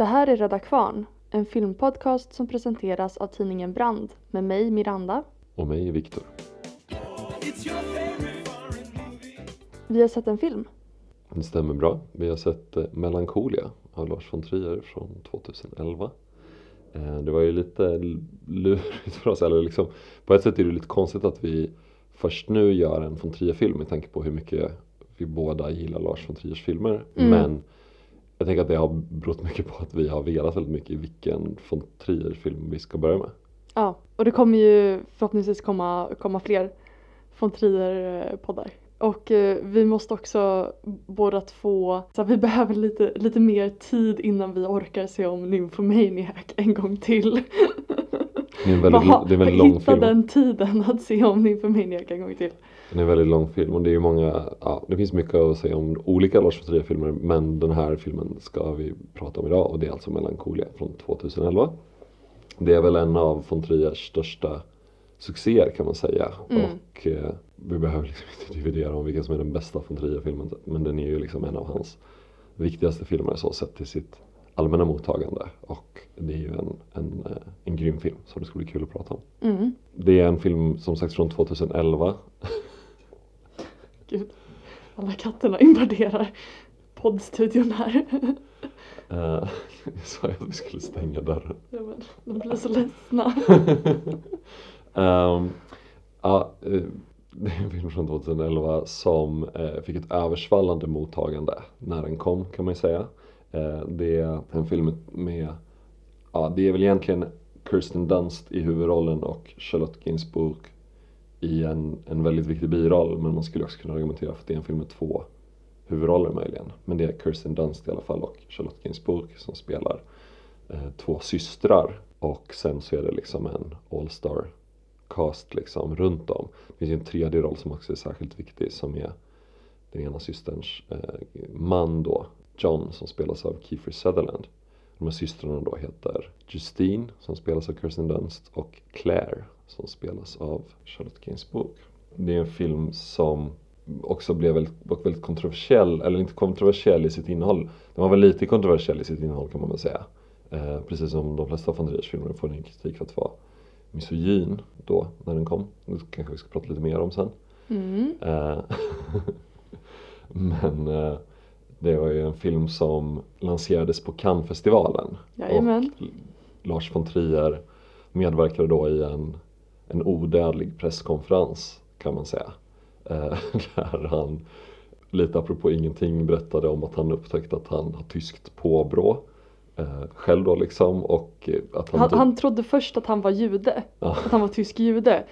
Det här är Rädda Kvarn, en filmpodcast som presenteras av tidningen Brand med mig Miranda. Och mig, Viktor. Vi har sett en film. Det stämmer bra. Vi har sett eh, Melancholia av Lars von Trier från 2011. Eh, det var ju lite lurigt för oss, eller liksom på ett sätt är det lite konstigt att vi först nu gör en von Trier-film med tanke på hur mycket vi båda gillar Lars von Triers filmer. Mm. Men jag tänker att det har berott mycket på att vi har velat väldigt mycket i vilken von Trier-film vi ska börja med. Ja, och det kommer ju förhoppningsvis komma, komma fler von Trier-poddar. Och eh, vi måste också båda två, så vi behöver lite, lite mer tid innan vi orkar se om Nymphomaniac en gång till. Det är en väldigt, det är en väldigt lång hitta film. den tiden att se om Nymphomaniac en gång till. Det är en väldigt lång film och det är ju många, ja det finns mycket att säga om olika Lars von Trier filmer men den här filmen ska vi prata om idag och det är alltså Melancholia från 2011. Det är väl en av von Triers största succéer kan man säga Mm. och eh, vi behöver liksom inte dividera om vilken som är den bästa von Trier-filmen men den är ju liksom en av hans viktigaste filmer så sett till sitt allmänna mottagande och det är ju en, en, eh, en grym film som det ska bli kul att prata om. Mm. Det är en film som sagt från 2011 Gud, alla katterna invaderar poddstudion här. Uh, jag sa ju att vi skulle stänga dörren. Ja, men, de blir så ledsna. Ehm, ja, eh, det är en film från 2011 som eh, fick ett översvallande mottagande när den kom kan man ju säga. Det är en film med, ja det är väl egentligen Kirsten Dunst i huvudrollen och Charlotte Gainsbourg i en, en väldigt viktig biroll men man skulle också kunna argumentera för att det är en film med två huvudroller möjligen. Men det är Kirsten Dunst i alla fall och Charlotte Gainsbourg som spelar eh, två systrar och sen så är det liksom en all-star cast liksom runt om. Det finns ju en tredje roll som också är särskilt viktig som är den ena systerns eh, man då, John som spelas av Kiefer Sutherland. De här systrarna då heter Justine som spelas av Kirsten Dunst och Claire som spelas av Charlotte Gainsbourg. Det är en film som också blev väldigt, väldigt kontroversiell, eller inte kontroversiell i sitt innehåll. Den var väl lite kontroversiell i sitt innehåll kan man väl säga. Eh, precis som de flesta von Triers filmer får den kritik för att vara misogyn då när den kom. Det kanske vi ska prata lite mer om sen. Mm. Eh, Men eh, det var ju en film som lanserades på Cannesfestivalen. Jajamän. Och Lars von Trier medverkade då i en, en odödlig presskonferens kan man säga. Eh, Där han lite apropå ingenting berättade om att han upptäckte att han har tyskt påbrå. Eh, själv då liksom och eh, att han, Han, typ- han trodde först att han var jude, att han var tysk jude.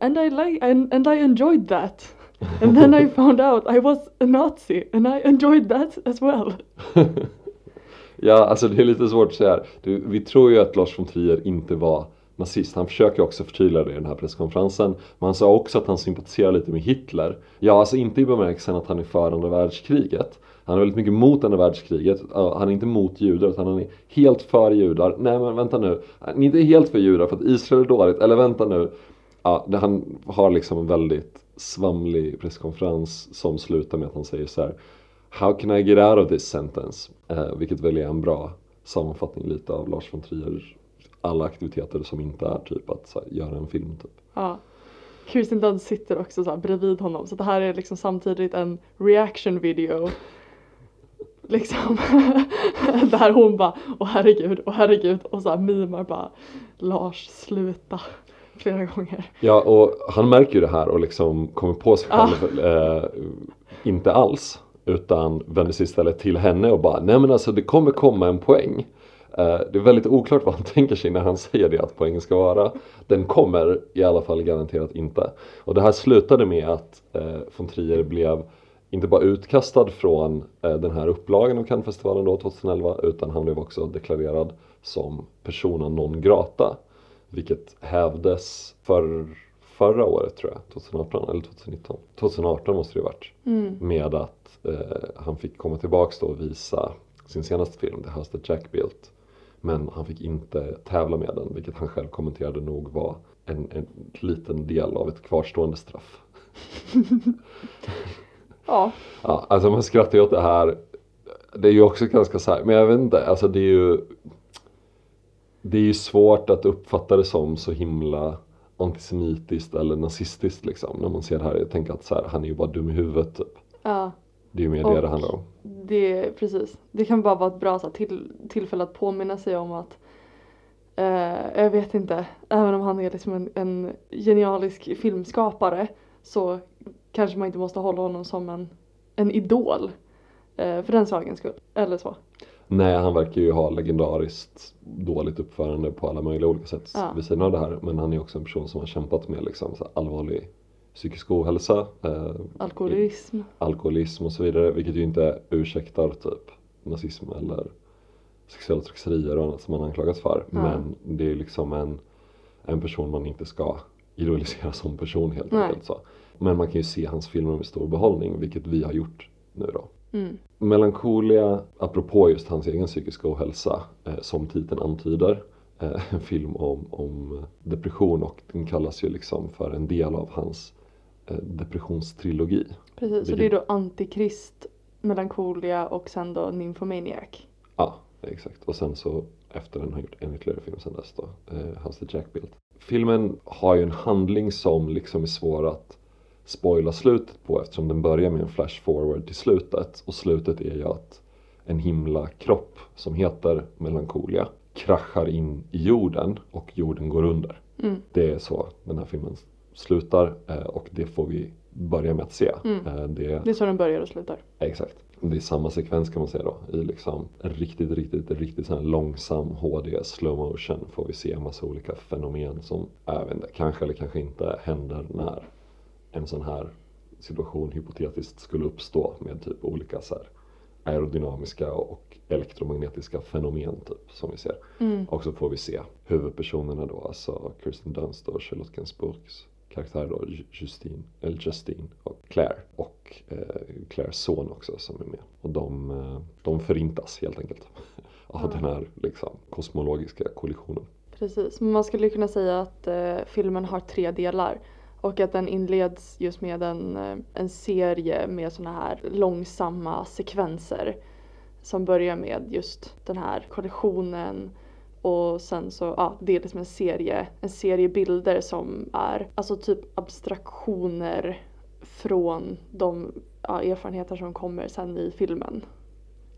And I, like, and, and I enjoyed that. And then I found out I was a Nazi and I enjoyed that as well. Ja, alltså det är lite svårt att säga. Du, vi tror ju att Lars von Trier inte var nazist. Han försöker också förtydliga det i den här presskonferensen. Men han sa också att han sympatiserar lite med Hitler. Ja, alltså inte i bemärkelsen att han är för andra världskriget. Han är väldigt mycket mot andra världskriget. Han är inte mot judar utan han är helt för judar. Nej men vänta nu. Han är inte helt för judar för att Israel är dåligt. Eller vänta nu. Ja, han har liksom en väldigt svamlig presskonferens som slutar med att han säger så här. How can I get out of this sentence? Eh, vilket väl är en bra sammanfattning lite av Lars von Trier alla aktiviteter som inte är typ att här, göra en film typ. Ja. Kirsten Dunst sitter också så här bredvid honom så det här är liksom samtidigt en reaction video. Liksom. Där hon bara åh herregud, åh herregud och så här mimar bara Lars sluta flera gånger. Ja och han märker ju det här och liksom kommer på sig Ah. själv eh, inte alls utan vänder sig istället till henne och bara nej men alltså det kommer komma en poäng. Eh, det är väldigt oklart vad han tänker sig när han säger det att poängen ska vara. Den kommer i alla fall garanterat inte. Och det här slutade med att eh, von Trier blev inte bara utkastad från eh, den här upplagan av Cannesfestivalen då 2011 utan han blev också deklarerad som persona non grata. Vilket hävdes för förra året tror jag, 2018 eller 2019. 2018 måste det ju varit. Mm. Med att eh, han fick komma tillbaks då och visa sin senaste film, The House That Jack Built. Men han fick inte tävla med den, vilket han själv kommenterade nog var en, en liten del av ett kvarstående straff. Ja, Ja, alltså man skrattar ju åt det här. Det är ju också ganska så här, men jag vet inte, alltså det är ju Det är ju svårt att uppfatta det som så himla antisemitiskt eller nazistiskt liksom när man ser det här. Jag tänker att så här, han är ju bara dum i huvudet typ. Ja, Det är ju mer Och- det det handlar om. det, precis. Det kan bara vara ett bra så här, till, tillfälle att påminna sig om att eh, jag vet inte, även om han är liksom en, en genialisk filmskapare så kanske man inte måste hålla honom som en, en idol. Eh, för den sakens skull. Eller så. Nej, han verkar ju ha legendariskt dåligt uppförande på alla möjliga olika sätt Ja. vid sidan av det här. Men han är också en person som har kämpat med liksom, så allvarlig psykisk ohälsa, eh, Alkoholism. alkoholism och så vidare. Vilket ju inte ursäktar typ nazism eller sexuella trakasserier och annat som han anklagas för. Ja. Men det är liksom en, en person man inte ska idolisera som person helt Nej. enkelt. Så. Men man kan ju se hans filmer med stor behållning, vilket vi har gjort nu då. Mm. Melancholia, apropå just hans egen psykiska ohälsa, eh, som titeln antyder, eh, en film om, om depression och den kallas ju liksom för en del av hans depressionstrilogi. Precis, så Vilket- det är då Antikrist, Melancholia och sen då Nymphomaniac. Ja, exakt. Och sen så efter den har gjort en ytterligare film sen dess då, eh, House the Jack Built. Filmen har ju en handling som liksom är svår att spoila slutet på eftersom den börjar med en flash forward till slutet och slutet är ju att en himla kropp som heter Melancholia kraschar in i jorden och jorden går under. Mm. Det är så den här filmen slutar eh, och det får vi börja med att se. Mm. Eh, det, Det är så den börjar och slutar. Exakt. Det är samma sekvens kan man säga då. I liksom riktigt, riktigt, riktigt sån här långsam HD slow motion får vi se en massa olika fenomen som, inte, kanske eller kanske inte händer när en sån här situation hypotetiskt skulle uppstå med typ olika så här aerodynamiska och elektromagnetiska fenomen typ som vi ser. Mm. Och så får vi se huvudpersonerna då, alltså Kirsten Dunst och Charlotte Gainsbourgs karaktär då, Ju- Justine, eller Justine och Claire. Och eh, Claires son också som är med. Och de, eh, de förintas helt enkelt av Ja. den här liksom, kosmologiska kollisionen. Precis, men man skulle kunna säga att eh, filmen har tre delar. Och att den inleds just med en, eh, en serie med såna här långsamma sekvenser. Som börjar med just den här kollisionen. Och sen så, ja, det är liksom en serie, en serie bilder som är alltså typ abstraktioner från de ja, erfarenheter som kommer sen i filmen.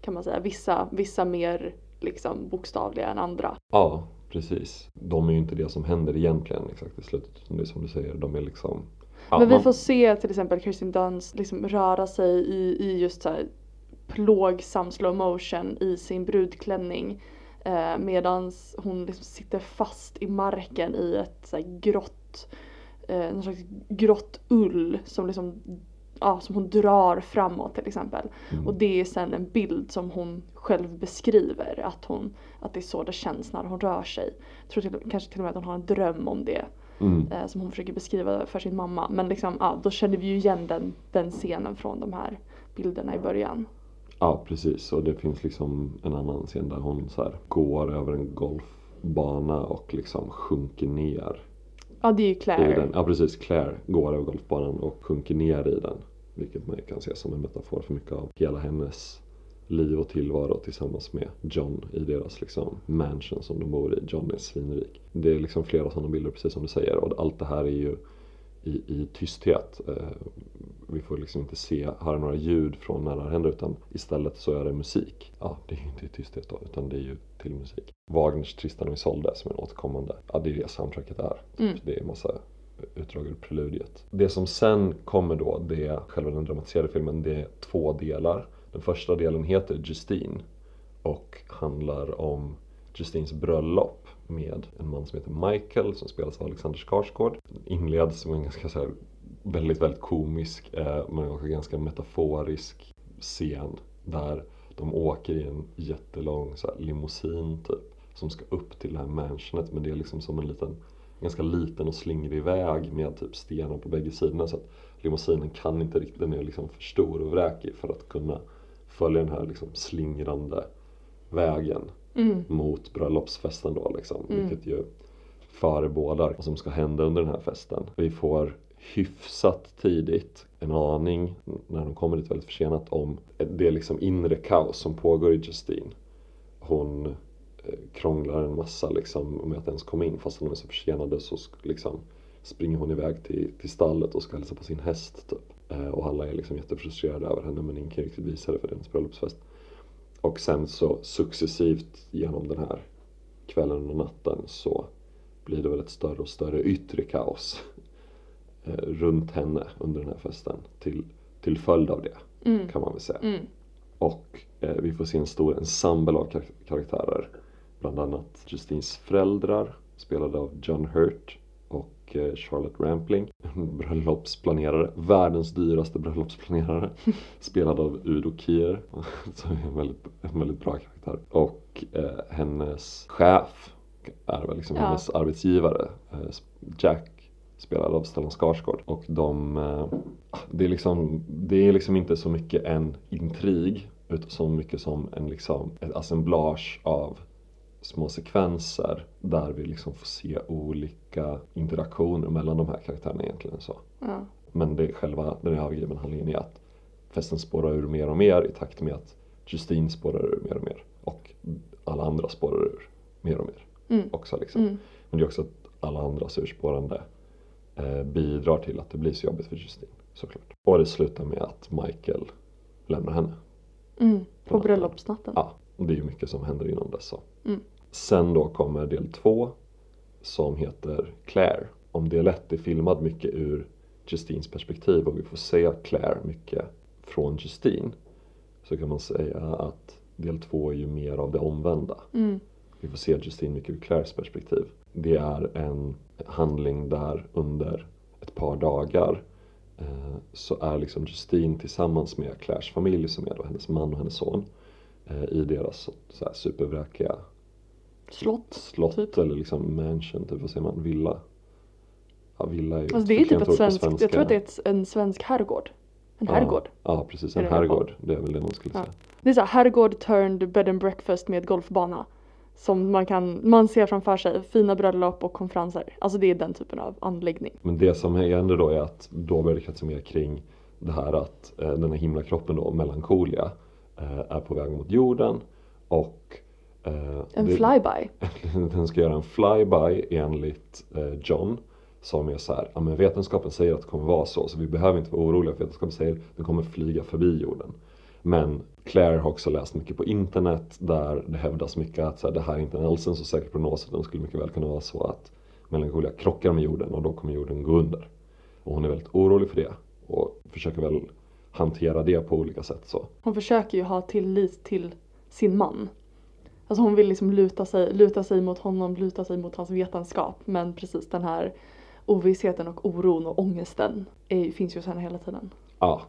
Kan man säga. Vissa, vissa mer liksom bokstavliga än andra. Ja, precis. De är ju inte det som händer egentligen exakt i slutet. Det är som du säger, de är liksom ja, Men vi man- får se till exempel Kirsten Dunst liksom röra sig i, i just så här plågsam slow motion i sin brudklänning. Eh, Medan hon liksom sitter fast i marken i ett så här grått, eh, någon slags grått ull som liksom Ja, som hon drar framåt till exempel. Mm. Och det är sen en bild som hon själv beskriver. Att, hon, att det är så det känns när hon rör sig. Jag tror till, kanske till och med att hon har en dröm om det Mm. eh, som hon försöker beskriva för sin mamma. Men liksom, ja, då känner vi ju igen den, den scenen från de här bilderna i början. Ja, precis. Och det finns liksom en annan scen där hon så går över en golfbana och liksom sjunker ner Ja, det är ju Claire. Ja, precis. Claire går över golfbanan och sjunker ner i den. Vilket man kan se som en metafor för mycket av hela hennes liv och tillvaro tillsammans med John i deras liksom mansion som de bor i. John är svinrik. Det är liksom flera sådana bilder precis som du säger och allt det här är ju i, i tysthet. Eh, vi får liksom inte se, höra några ljud från när det här händer utan istället så är det musik. Ja, det är ju inte tysthet då utan det är ju till musik. Wagners Tristan och Isolde som är en återkommande, ja det är det soundtracket är. Mm. Det är en massa utdrag ur preludiet. Det som sen kommer då, det är själva den dramatiserade filmen, det är två delar. Den första delen heter Justine och handlar om Justines bröllop med en man som heter Michael som spelas av Alexander Skarsgård. Inleds som en ganska så här, väldigt, väldigt komisk eh, men också ganska metaforisk scen där de åker i en jättelång så här, limousin typ som ska upp till det här mansionet men det är liksom som en liten ganska liten och slingrig väg med typ stenar på bägge sidorna så att limousinen kan inte riktigt, den är liksom för stor och vräkig för att kunna följa den här liksom slingrande vägen Mm. mot bröllopsfesten då liksom. Mm. Vilket ju förebådar vad som ska hända under den här festen. Vi får hyfsat tidigt en aning när de kommer dit väldigt försenat om det liksom inre kaos som pågår i Justine. Hon eh, krånglar en massa liksom med att ens komma in fast hon är så försenade så liksom springer hon iväg till, till stallet och ska hälsa på sin häst typ. Eh, och alla är liksom jättefrustrerade över henne men ingen kan riktigt visa det för det är hennes bröllopsfest. Och sen så successivt genom den här kvällen och natten så blir det väl ett större och större yttre kaos runt henne under den här festen till, till följd av det Mm. kan man väl säga. Mm. Och eh, vi får se en stor ensemble av kar- karaktärer. Bland annat Justines föräldrar spelade av John Hurt och eh, Charlotte Rampling. Bröllopsplanerare, världens dyraste bröllopsplanerare. spelad av Udo Kier. Som är en väldigt, en väldigt bra karaktär. Och eh, hennes chef är väl liksom Ja. hennes arbetsgivare. Eh, Jack spelad av Stellan Skarsgård. Och de, eh, det, är liksom, det är liksom inte så mycket en intrig utan så mycket som en liksom, ett assemblage av små sekvenser där vi liksom får se olika interaktioner mellan de här karaktärerna egentligen. så. Ja. Men det är själva den övergripande handlingen är att festen spårar ur mer och mer i takt med att Justine spårar ur mer och mer. Och alla andra spårar ur mer och mer Mm. också. Liksom. Mm. Men det är också att alla andras urspårande bidrar till att det blir så jobbigt för Justine såklart. Och det slutar med att Michael lämnar henne. Mm. På bröllopsnatten. Ja, det är ju mycket som händer innan dess. Så. Mm. Sen då kommer del två som heter Claire. Om del ett är filmad mycket ur Justines perspektiv och vi får se Claire mycket från Justine så kan man säga att del två är ju mer av det omvända. Mm. Vi får se Justine mycket ur Claires perspektiv. Det är en handling där under ett par dagar eh, så är liksom Justine tillsammans med Claires familj som är då hennes man och hennes son eh, i deras så, här supervräkiga Slott. slott Typ. eller liksom mansion, typ vad säger man, villa? Ja, villa är ju Alltså det är typ ett svenskt, jag tror att det är ett, en svensk herrgård. En herrgård. Ja, ja precis, en herrgård. Det är väl det man skulle Ja. säga. Det är så här, herrgård turned bed and breakfast med golfbana. Som man kan, man ser framför sig, fina bröllop och konferenser. Alltså det är den typen av anläggning. Men det som händer då är att då börjar det kretsa mer kring det här att eh, den här himlakroppen då, Melancholia, eh, är på väg mot jorden och eh, En det- flyby. den ska göra en flyby enligt eh, John som är så här, ja men vetenskapen säger att det kommer vara så så vi behöver inte vara oroliga för vetenskapen säger att den kommer flyga förbi jorden. Men Claire har också läst mycket på internet där det hävdas mycket att så här, det här är inte alls en så säker prognos utan det skulle mycket väl kunna vara så att Melancholia krockar med jorden och då kommer jorden gå under. Och hon är väldigt orolig för det och försöker väl hantera det på olika sätt så. Hon försöker ju ha tillit till sin man. Alltså hon vill liksom luta sig, luta sig mot honom, luta sig mot hans vetenskap. Men precis den här ovissheten och oron och ångesten är, finns ju hos henne hela tiden. Ja,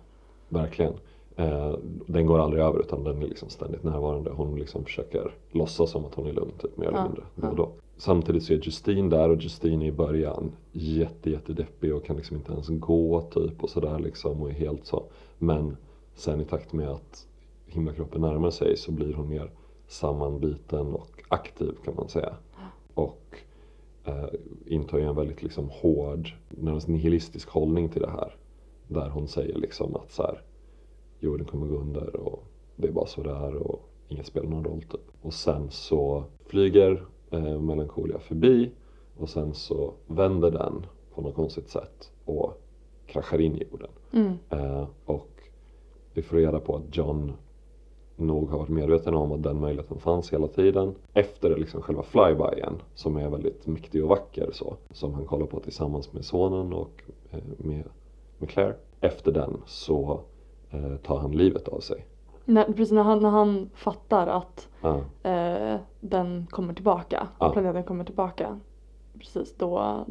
verkligen. Eh, den går aldrig över utan den är liksom ständigt närvarande. Hon liksom försöker låtsas som att hon är lugn typ, mer eller mindre. Då och då. Samtidigt så är Justine där och Justine är i början jätte, jättedeppig och kan liksom inte ens gå typ och sådär liksom och är helt så. Men sen i takt med att himlakroppen närmar sig så blir hon mer sammanbiten och aktiv kan man säga. Och eh, intar ju en väldigt liksom hård, närmast nihilistisk hållning till det här. Där hon säger liksom att så här, jorden kommer gå under och det är bara så det är och inget spelar någon roll typ. Och sen så flyger eh, Melancholia förbi och sen så vänder den på något konstigt sätt och kraschar in i jorden. Mm. Eh, och vi får reda på att John nog har varit medveten om att den möjligheten fanns hela tiden. Efter liksom själva flybyen som är väldigt mäktig och vacker så. Som han kollar på tillsammans med sonen och eh, med, med Claire. Efter den så eh, tar han livet av sig. När, precis när han, när han fattar att Ja, eh, den kommer tillbaka, Ja. planeten kommer tillbaka. Precis då,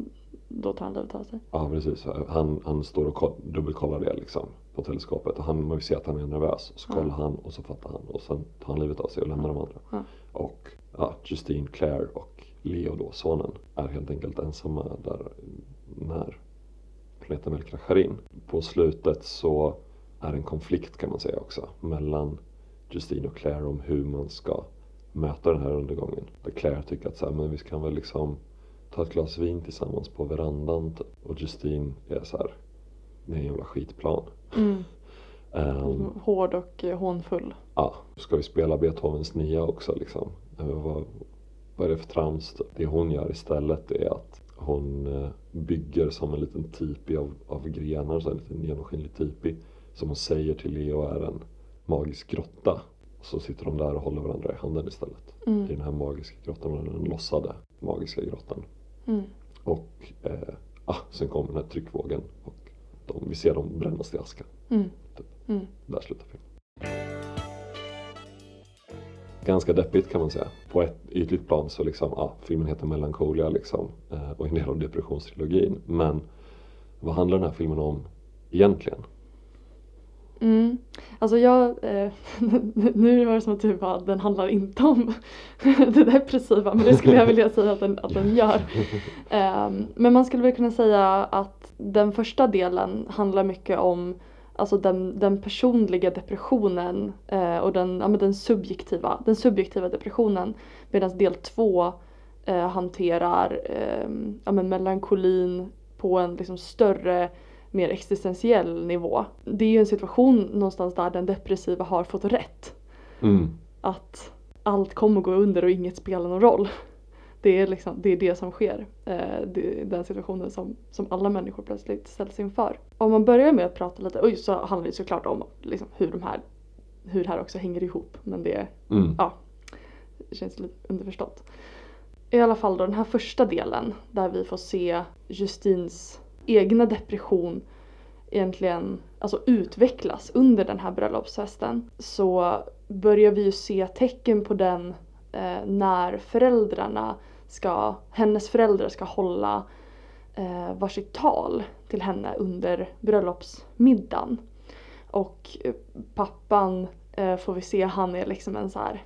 då tar han livet av sig. ja precis. Han, han står och koll- dubbelkollar det liksom på teleskopet och han, man vill se att han är nervös. Och så kollar han och så fattar han och sen tar han livet av sig och lämnar de andra. Och ja, Justine, Claire och Leo då, sonen, är helt enkelt ensamma där när planeten väl kraschar in. På slutet så är en konflikt kan man säga också mellan Justine och Claire om hur man ska möta den här undergången. Där Claire tycker att så här, men vi kan väl liksom ta ett glas vin tillsammans på verandan typ. och Justine är så här, det är en jävla skitplan. Mm. Ehm, Hård och eh, hånfull. ja, ska vi spela Beethovens nia också liksom? Vad, vad är det för trams? typ? Det hon gör istället är att hon eh, bygger som en liten tipi av, av grenar, så en liten genomskinlig tipi som hon säger till Leo är en magisk grotta. Så sitter de där och håller varandra i handen istället. I Mm. den här magiska grottan, den lossade magiska grottan. Mm. Och eh, ah, sen kommer den här tryckvågen och de, vi ser dem brännas till aska. Mm. Mm. Där slutar filmen. Ganska deppigt kan man säga. På ett ytligt plan så liksom, ja, filmen heter Melancholia liksom eh, och är en del av depressionstrilogin. Men vad handlar den här filmen om egentligen? Mm. Alltså jag, eh, nu var det som att du bara, den handlar inte om det depressiva men det skulle jag vilja säga att den, att den gör. Ehm, men man skulle väl kunna säga att den första delen handlar mycket om alltså den, den personliga depressionen eh, och den, ja, men den, subjektiva, den subjektiva depressionen medan del två eh, hanterar eh, ja, men melankolin på en liksom större mer existentiell nivå. Det är ju en situation någonstans där den depressiva har fått rätt. Mm. Att allt kommer gå under och inget spelar någon roll. Det är, liksom, det, är det som sker. Eh, det är den situationen som, som alla människor plötsligt ställs inför. Om man börjar med att prata lite, oj, så handlar det såklart om liksom, hur de här hur det här också hänger ihop. Men det, Mm. ja, det känns lite underförstått. I alla fall då den här första delen där vi får se Justins egna depression egentligen alltså utvecklas under den här bröllopsfesten så börjar vi ju se tecken på den eh, när föräldrarna ska, hennes föräldrar ska hålla eh, varsitt tal till henne under bröllopsmiddagen. Och eh, pappan eh, får vi se, han är liksom en så här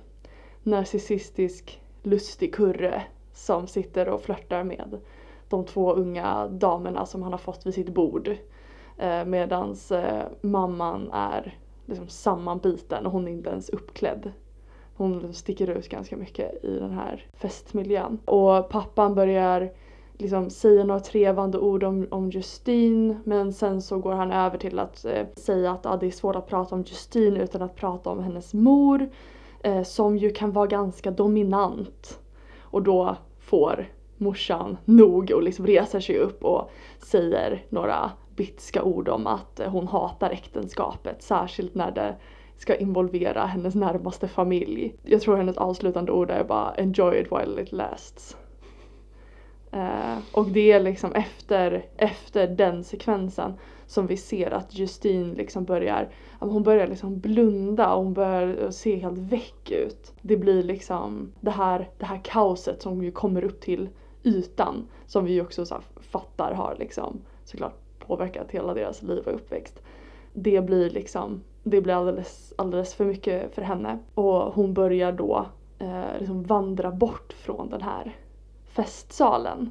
narcissistisk lustig kurre som sitter och flörtar med de två unga damerna som han har fått vid sitt bord. Eh, Medan eh, mamman är liksom sammanbiten och hon är inte ens uppklädd. Hon sticker ut ganska mycket i den här festmiljön. Och pappan börjar liksom säga några trevande ord om, om Justine men sen så går han över till att eh, säga att ah, det är svårt att prata om Justine utan att prata om hennes mor eh, som ju kan vara ganska dominant. Och då får morsan nog och liksom reser sig upp och säger några bitska ord om att hon hatar äktenskapet särskilt när det ska involvera hennes närmaste familj. Jag tror hennes avslutande ord är bara enjoy it while it lasts. Uh, och det är liksom efter, efter den sekvensen som vi ser att Justine liksom börjar, hon börjar liksom blunda och hon börjar se helt väck ut. Det blir liksom det här, det här kaoset som ju kommer upp till ytan som vi också så här fattar har liksom såklart påverkat hela deras liv och uppväxt. Det blir liksom, det blir alldeles, alldeles för mycket för henne och hon börjar då eh, liksom vandra bort från den här festsalen.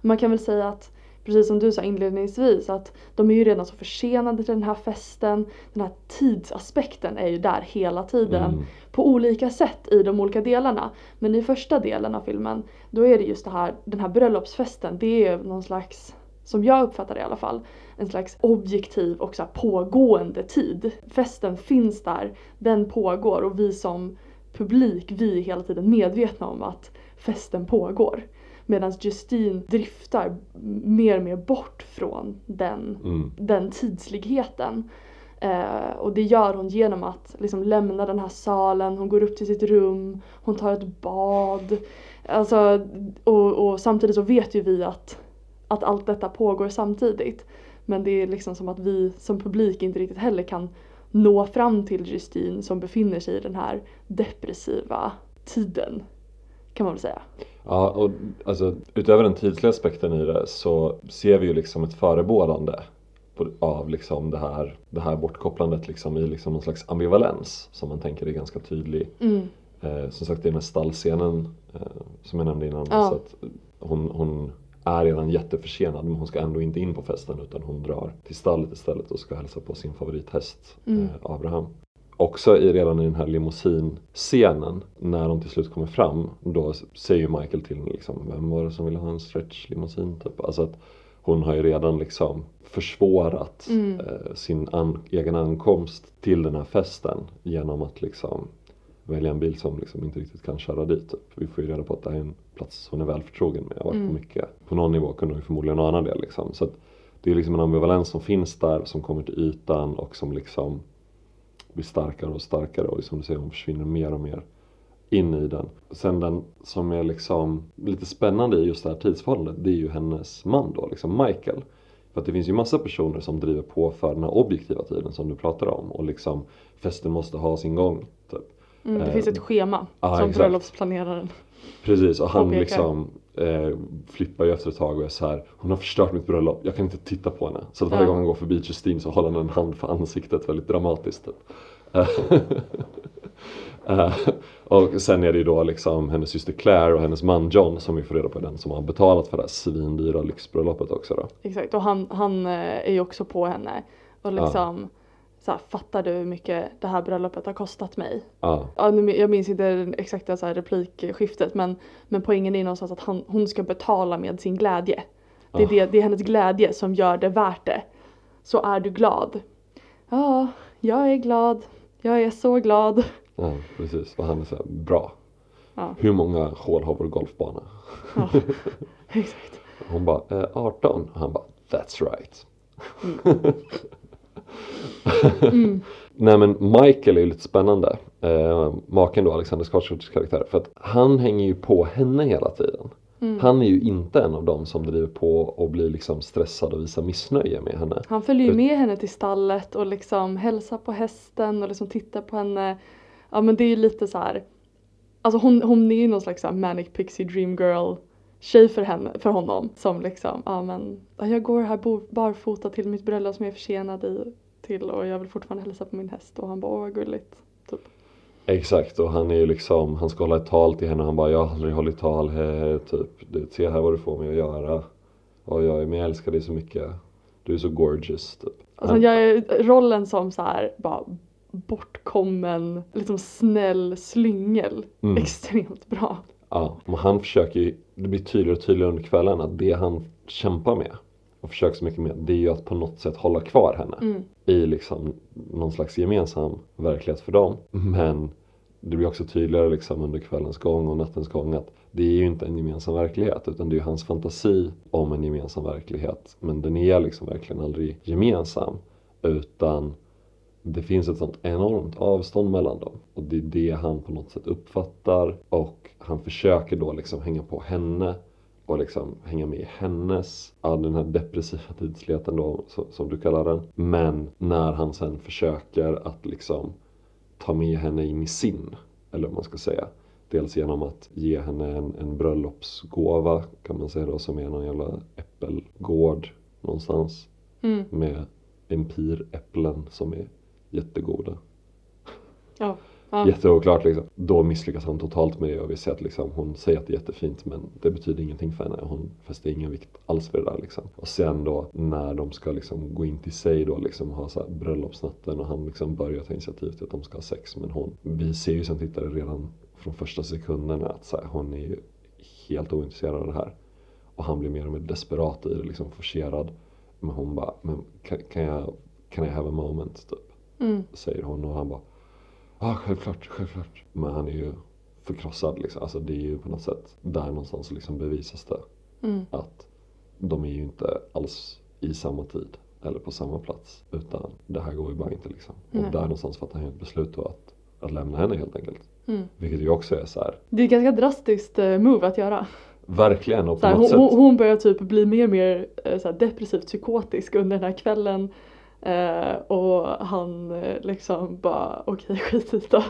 Man kan väl säga att, precis som du sa inledningsvis, att de är ju redan så försenade till den här festen. Den här tidsaspekten är ju där hela tiden Mm. på olika sätt i de olika delarna. Men i första delen av filmen, då är det just det här, den här bröllopsfesten, det är någon slags, som jag uppfattar det i alla fall, en slags objektiv och så pågående tid. Festen finns där, den pågår och vi som publik, vi är hela tiden medvetna om att festen pågår. Medan Justine driftar mer och mer bort från den, Mm. den tidsligheten. Eh, och det gör hon genom att liksom lämna den här salen, hon går upp till sitt rum, hon tar ett bad. Alltså, och, och samtidigt så vet ju vi att, att allt detta pågår samtidigt. Men det är liksom som att vi som publik inte riktigt heller kan nå fram till Justine som befinner sig i den här depressiva tiden. Kan man väl säga. Ja, och alltså, utöver den tidsliga aspekten i det så ser vi ju liksom ett förebådande på, av liksom det, här, det här bortkopplandet liksom i liksom någon slags ambivalens som man tänker är ganska tydlig. Mm. Eh, som sagt, det är den här stallscenen eh, som jag nämnde innan. Ja. Så att hon, hon är redan jätteförsenad men hon ska ändå inte in på festen utan hon drar till stallet istället och ska hälsa på sin favorithäst Mm. eh, Abraham. Också i, redan i den här limousinscenen när de till slut kommer fram då säger ju Michael till liksom Vem var det som ville ha en stretch limousin typ? Alltså att hon har ju redan liksom försvårat Mm. eh, sin an, egen ankomst till den här festen genom att liksom välja en bil som liksom inte riktigt kan köra dit. Typ. Vi får ju reda på att det här är en plats hon är väl förtrogen med. Jag har varit på Mm. mycket. På någon nivå kunde hon ju förmodligen ana det liksom. Så det är liksom en ambivalens som finns där som kommer till ytan och som liksom blir starkare och starkare och som du säger hon försvinner mer och mer in i den. Sen den som är liksom lite spännande i just det här tidsförhållandet det är ju hennes man då, liksom Michael. För att det finns ju massa personer som driver på för den här objektiva tiden som du pratar om och liksom festen måste ha sin gång. Typ. Mm, det Eh, finns ett schema ja, som exakt. bröllopsplaneraren. Precis och han Påpekar. liksom eh, flippar ju efter ett tag och är så här Hon har förstört mitt bröllop, jag kan inte titta på henne. Så att varje Ja. gång han går förbi Justine så håller han en hand för ansiktet väldigt dramatiskt. Typ. Eh, och sen är det ju då liksom hennes syster Claire och hennes man John som vi får reda på den som har betalat för det här svindyra lyxbröllopet också då. Exakt och han, han eh, är ju också på henne. Och liksom så här, fattar du hur mycket det här bröllopet har kostat mig? Ja, Ja, jag minns inte det exakta så här replikskiftet men, men poängen är någonstans att han, hon ska betala med sin glädje. Det är, det, det är hennes glädje som gör det värt det. Så är du glad? Ja, jag är glad. Jag är så glad. ja precis. Och han är så här, bra. Ja. Hur många hål har vår golfbana? Ja, exakt. Hon bara, eh, 18. Och han bara, that's right. Mm. Nej men Michael är ju lite spännande. Eh, maken då, Alexander Skarsgårds karaktär. För att han hänger ju på henne hela tiden. Mm. Han är ju inte en av dem som driver på och blir liksom stressad och visar missnöje med henne. Han följer ju med henne till stallet och liksom hälsar på hästen och liksom tittar på henne. Ja men det är ju lite så här. Alltså hon, hon är ju någon slags manic pixie dream girl tjej för, henne, för honom. Som liksom, ja men ja, jag går här barfota till mitt bröllop som jag är försenad i till och jag vill fortfarande hälsa på min häst och han bara åh vad gulligt. Typ. Exakt och han är ju liksom, han ska hålla ett tal till henne och han bara jag har aldrig hållit tal, he, typ. Se här vad du får mig att göra. Och jag, men jag älskar dig så mycket. Du är så gorgeous typ. Alltså han gör rollen som så här bara bortkommen, liksom snäll slyngel Mm. extremt bra. Ja, men han försöker ju, det blir tydligare och tydligare under kvällen att det han kämpar med och försöker så mycket med det är ju att på något sätt hålla kvar henne Mm. i liksom någon slags gemensam verklighet för dem. Men det blir också tydligare liksom under kvällens gång och nattens gång att det är ju inte en gemensam verklighet utan det är ju hans fantasi om en gemensam verklighet. Men den är liksom verkligen aldrig gemensam utan det finns ett sånt enormt avstånd mellan dem och det är det han på något sätt uppfattar och han försöker då liksom hänga på henne och liksom hänga med i hennes, ja, den här depressiva tidsligheten då så, som du kallar den. Men när han sen försöker att liksom ta med henne in i sin, eller vad man ska säga. Dels genom att ge henne en, en bröllopsgåva kan man säga då som är någon jävla äppelgård någonstans Mm. med empiräpplen som är jättegoda. Ja. Ja. Jätteoklart liksom. Då misslyckas han totalt med det och vi ser att liksom, hon säger att det är jättefint men det betyder ingenting för henne. Hon fäster ingen vikt alls vid det där liksom. Och sen då när de ska liksom gå in till sig då liksom ha så här bröllopsnatten och han liksom börjar ta initiativ till att de ska ha sex. Men hon, vi ser ju som tittare redan från första sekunderna att så här, hon är ju helt ointresserad av det här. Och han blir mer och mer desperat i det, liksom forcerad. Men hon bara, men kan, kan jag, can I have a moment? Typ Mm. säger hon och han bara Ja, självklart, självklart. Men han är ju förkrossad liksom. Alltså det är ju på något sätt där någonstans liksom bevisas det Mm. att de är ju inte alls i samma tid eller på samma plats. Utan det här går ju bara inte liksom. Nej. Och där någonstans fattar han ju ett beslut då att, att lämna henne helt enkelt. Mm. Vilket ju också är så här, Det är ett ganska drastiskt eh, move att göra. verkligen och på här, något hon, sätt. hon börjar typ bli mer och mer eh, så här, depressivt psykotisk under den här kvällen. Eh, och han eh, liksom bara okej skit i det.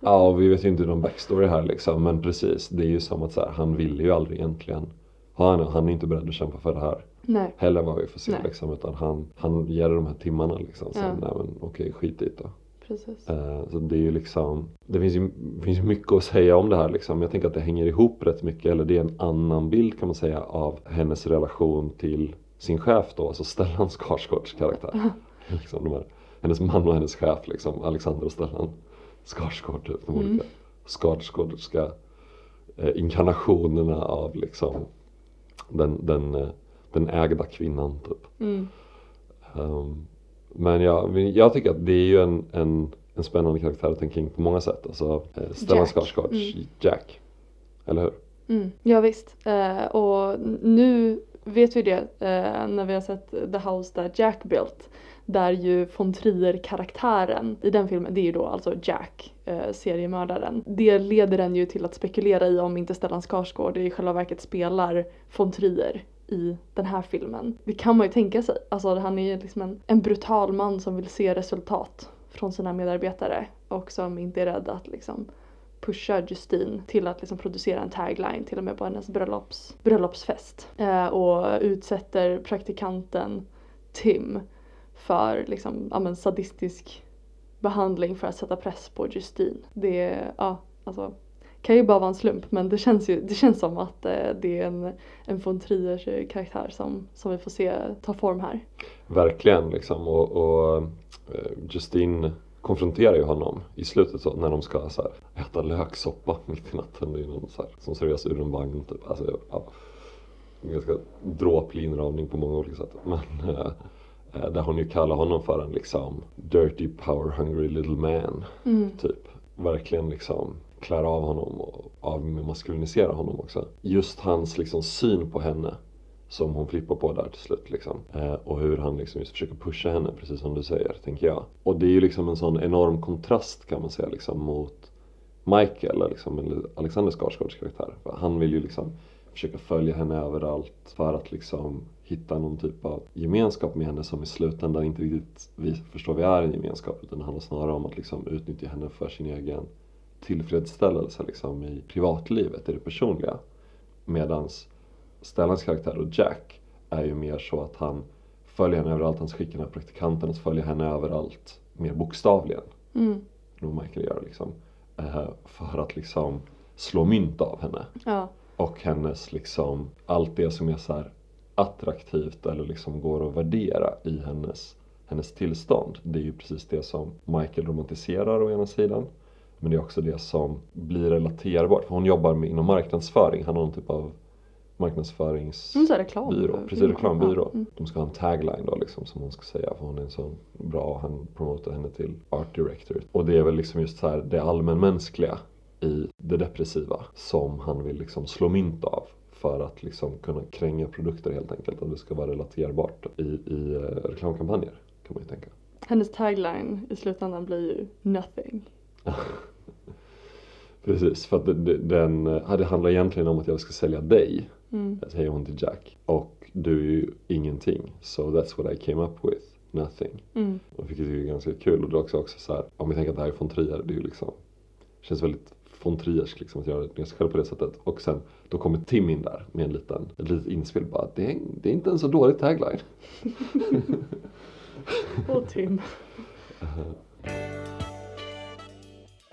Ja, och vi vet ju inte någon backstory här liksom. Men precis, det är ju som att så här, han ville ju aldrig egentligen ha henne. Han är inte beredd att kämpa för det här. Nej. heller vad vi får se Nej. liksom, utan han, han ger det de här timmarna liksom. Sen, Ja. nej men okej, skit i det. Precis. Eh, så det är ju liksom, det finns ju, finns ju mycket att säga om det här liksom. Jag tänker att det hänger ihop rätt mycket, eller det är en annan bild kan man säga av hennes relation till sin chef då, alltså Stellan Skarsgårds karaktär. liksom de här hennes man och hennes chef liksom, Alexander och Stellan Skarsgård typ, de Mm. olika Skarsgårdska eh, inkarnationerna av liksom den, den, eh, den ägda kvinnan typ. Mm. Ehm, men jag, jag tycker att det är ju en, en, en spännande karaktär att tänka in på många sätt. Alltså eh, Stellan Jack. Skarsgårds Mm. Jack. Eller hur? Mm, ja, visst. Eh, och nu vet vi det eh, när vi har sett The House That Jack Built. Där ju von Trier-karaktären i den filmen, det är ju då alltså Jack, eh, seriemördaren. Det leder en ju till att spekulera i om inte Stellan Skarsgård i själva verket spelar von Trier i den här filmen. Det kan man ju tänka sig. Alltså han är ju liksom en, en brutal man som vill se resultat från sina medarbetare och som inte är rädd att liksom pushar Justine till att liksom producera en tagline till och med på hennes bröllops, bröllopsfest. Eh, och utsätter praktikanten Tim för liksom, ja, men sadistisk behandling för att sätta press på Justine. Det ja, alltså kan ju bara vara en slump men det känns ju det känns som att eh, det är en, en von Triers eh, karaktär som, som vi får se ta form här. Verkligen liksom och, och eh, Justine konfronterar ju honom i slutet så, när de ska så här, äta löksoppa mitt i natten. Det är någon så här, som serveras ur en vagn typ. Alltså, ja, ganska dråplig inramning på många olika sätt. Men eh, eh, där hon ju kallar honom för en liksom dirty power hungry little man. Mm. Typ. Verkligen liksom klär av honom och avmaskuliniserar honom också. Just hans liksom syn på henne som hon flippar på där till slut liksom. Eh, och hur han liksom just försöker pusha henne, precis som du säger, tänker jag. Och det är ju liksom en sån enorm kontrast kan man säga liksom mot Michael, liksom, eller Alexander Skarsgårds karaktär. För han vill ju liksom försöka följa henne överallt för att liksom hitta någon typ av gemenskap med henne som i slutändan inte riktigt vi förstår vi är en gemenskap utan det handlar snarare om att liksom utnyttja henne för sin egen tillfredsställelse liksom i privatlivet, i det personliga. Medans Stellans karaktär och Jack är ju mer så att han följer henne överallt, han skickar den här praktikanten att följa henne överallt mer bokstavligen. Mm. än vad Michael gör liksom. Eh, för att liksom slå mynt av henne. Ja. Och hennes liksom, allt det som är så här attraktivt eller liksom går att värdera i hennes, hennes tillstånd. Det är ju precis det som Michael romantiserar å ena sidan. Men det är också det som blir relaterbart. För hon jobbar med, inom marknadsföring, han har någon typ av marknadsförings... Mm, så här reklam. byrå, precis reklambyrå. Mm. De ska ha en tagline då liksom som hon ska säga för hon är så bra, han promotar henne till art director. Och det är väl liksom just så här det allmänmänskliga i det depressiva som han vill liksom slå mynt av för att liksom kunna kränga produkter helt enkelt. Att det ska vara relaterbart i, i eh, reklamkampanjer kan man ju tänka. Hennes tagline i slutändan blir ju nothing. Precis, för att den, eh, det handlar egentligen om att jag ska sälja dig, Mm. säger hon till Jack. Och du är ju ingenting, so that's what I came up with, nothing. Mm. Och Vilket är ganska kul och det är också, också så här, om vi tänker att det här är von Trier, det är ju liksom Känns väldigt von Triersk liksom att göra det själv på det sättet. Och sen då kommer Tim in där med en liten, ett litet inspel bara det är, det är inte en så dålig tagline. Och Tim.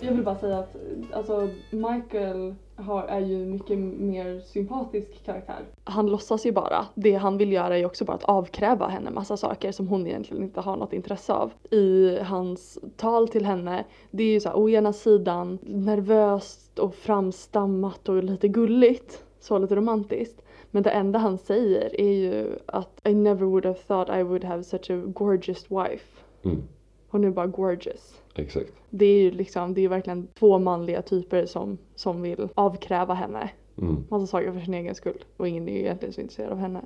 Jag vill bara säga att alltså, Michael har, är ju mycket mer sympatisk karaktär. Han låtsas ju bara. Det han vill göra är ju också bara att avkräva henne massa saker som hon egentligen inte har något intresse av. I hans tal till henne, det är ju så här, å ena sidan nervöst och framstammat och lite gulligt, så lite romantiskt. Men det enda han säger är ju att I never would have thought I would have such a gorgeous wife. Mm, Hon är bara gorgeous. Exakt. Det är ju liksom, det är verkligen två manliga typer som, som vill avkräva henne Mm. massa saker för sin egen skull. Och ingen är ju egentligen så intresserad av henne.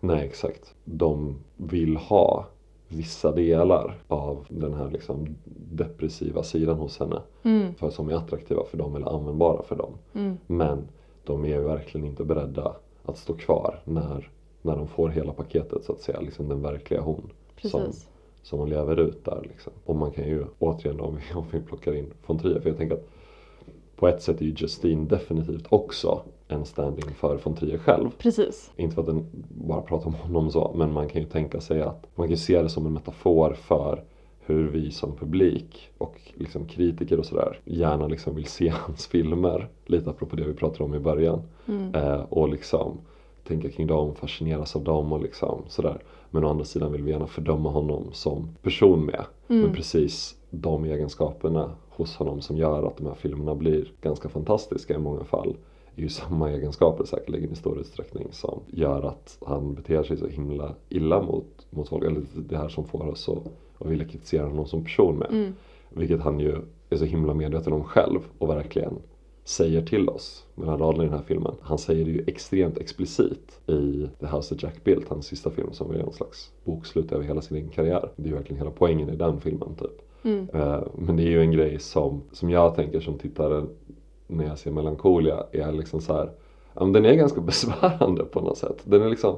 Nej, exakt. De vill ha vissa delar av den här liksom depressiva sidan hos henne. Mm, För som är attraktiva för dem eller användbara för dem. mm, Men de är ju verkligen inte beredda att stå kvar när, när de får hela paketet så att säga. Liksom den verkliga hon. Precis. som hon lever ut där liksom. Och man kan ju återigen om vi, om vi plockar in von Trier. För jag tänker att på ett sätt är ju Justine definitivt också en standing för von Trier själv. Precis. Inte för att den bara pratar om honom så, men man kan ju tänka sig att man kan ju se det som en metafor för hur vi som publik och liksom kritiker och sådär gärna liksom vill se hans filmer. Lite apropå det vi pratade om i början. Mm, Eh, och liksom tänka kring dem, fascineras av dem och liksom sådär. Men å andra sidan vill vi gärna fördöma honom som person med. Mm. Men precis de egenskaperna hos honom som gör att de här filmerna blir ganska fantastiska i många fall är ju samma egenskaper säkerligen i stor utsträckning som gör att han beter sig så himla illa mot, mot folk. Eller det här som får oss att, att vilja kritisera honom som person med. Mm. Vilket han ju är så himla medveten om själv och verkligen säger till oss mellan raderna i den här filmen. Han säger det ju extremt explicit i The House that Jack Built, hans sista film som är en slags bokslut över hela sin egen karriär. Det är ju verkligen hela poängen i den filmen typ. Mm. Eh, Men det är ju en grej som, som jag tänker som tittare när jag ser Melancholia är liksom så här, den är ganska besvärande på något sätt. Den är liksom,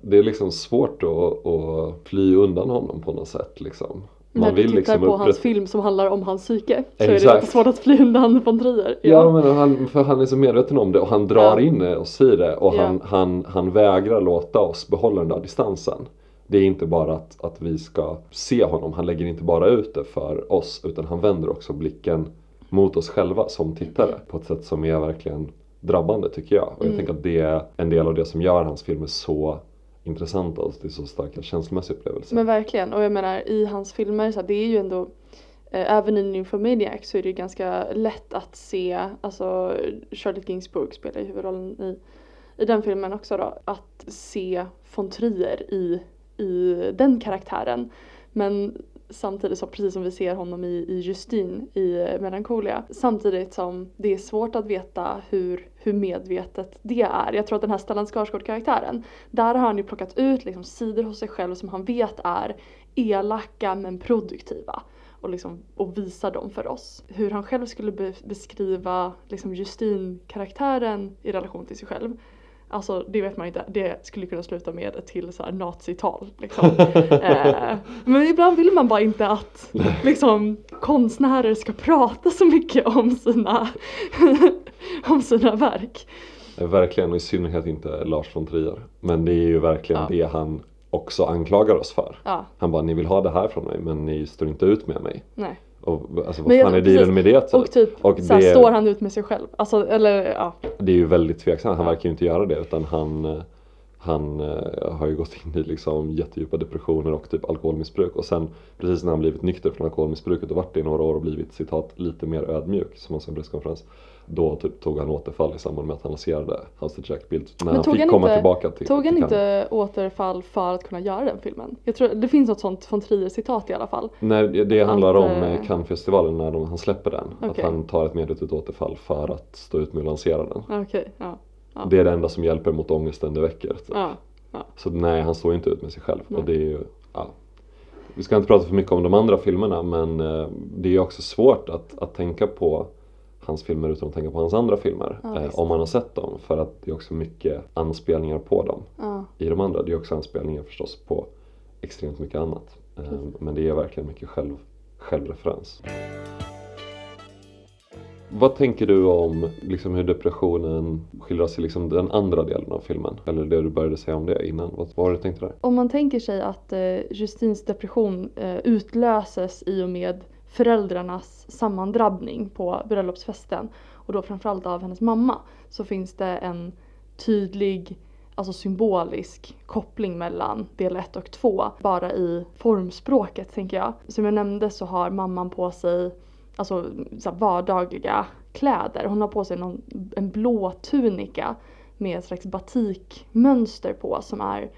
det är liksom svårt att, att fly undan honom på något sätt liksom. När du tittar på hans upprätt- film som handlar om hans psyke så är det lite svårt att fly undan von Trier. Ja, men han, för han är så medveten om det och han drar Ja. in oss i det och Ja. han, han, han vägrar låta oss behålla den där distansen. Det är inte bara att, att vi ska se honom, han lägger inte bara ut det för oss utan han vänder också blicken mot oss själva som tittare på ett sätt som är verkligen drabbande tycker jag. Och jag Mm. tänker att det är en del av det som gör hans filmer så intressanta Alltså det är så starka känslomässiga upplevelser. Men verkligen, och jag menar i hans filmer så här, det är ju ändå eh, Även i Nymphomaniac så är det ju ganska lätt att se, alltså Charlotte Ginsburg spelar ju huvudrollen i, i den filmen också då, att se von Trier i, i den karaktären. Men samtidigt som, precis som vi ser honom i, i Justine i eh, Melancholia. Samtidigt som det är svårt att veta hur, hur medvetet det är. Jag tror att den här Stellan Skarsgård-karaktären, där har han ju plockat ut liksom sidor hos sig själv som han vet är elaka men produktiva. Och, liksom, och visar dem för oss. Hur han själv skulle be- beskriva liksom Justine-karaktären i relation till sig själv. Alltså det vet man inte, det skulle kunna sluta med ett till så här nazital. Liksom. eh, men ibland vill man bara inte att liksom, konstnärer ska prata så mycket om sina, om sina verk. Verkligen och i synnerhet inte Lars von Trier. Men det är ju verkligen Ja. det han också anklagar oss för. Ja, Han bara, ni vill ha det här från mig men ni står inte ut med mig. nej. Och alltså vad Men jag- fan är dealen med det? typ? Och typ Och så här, det- står han ut med sig själv. Alltså eller ja. Det är ju väldigt tveksamt, han verkar ju inte göra det utan han eh, han eh, har ju gått in i liksom jättedjupa depressioner och typ alkoholmissbruk och sen precis när han blivit nykter från alkoholmissbruket och varit det i några år och blivit citat lite mer ödmjuk som han sa en presskonferens då typ tog han återfall i samband med att han lanserade House of Jack Bildt när Men han tog fick han komma inte- tillbaka till Tog han till inte återfall för att kunna göra den filmen? Jag tror det finns något sånt von Trier citat i alla fall. Nej, det- det handlar Att, om eh, eh, Cannesfestivalen när de, han släpper den. Att Okej. han tar ett medvetet återfall för att stå ut med att lansera den. Okej, ja. Ja. Det är det enda som hjälper mot ångesten det väcker. Typ. Ja. Så nej, han står inte ut med sig själv. Nej. Och det är ju. Vi ska inte prata för mycket om de andra filmerna men eh, det är ju också svårt att, att tänka på hans filmer utan att tänka på hans andra filmer. Ja, eh, om man har sett dem. För att det är också mycket anspelningar på dem Ja. i de andra. Det är också anspelningar förstås på extremt mycket annat. Eh. Men det är verkligen mycket själv, självreferens. Vad tänker du om liksom, hur depressionen skildras i liksom, den andra delen av filmen? Eller det du började säga om det innan. Vad, vad det du tänkte där? Om man tänker sig att eh, Justins depression eh, utlöses i och med föräldrarnas sammandrabbning på bröllopsfesten och då framförallt av hennes mamma så finns det en tydlig alltså symbolisk koppling mellan del 1 och 2 bara i formspråket tänker jag. Som jag nämnde så har mamman på sig alltså så här vardagliga kläder. Hon har på sig någon, en blå tunika med ett slags batikmönster på som är en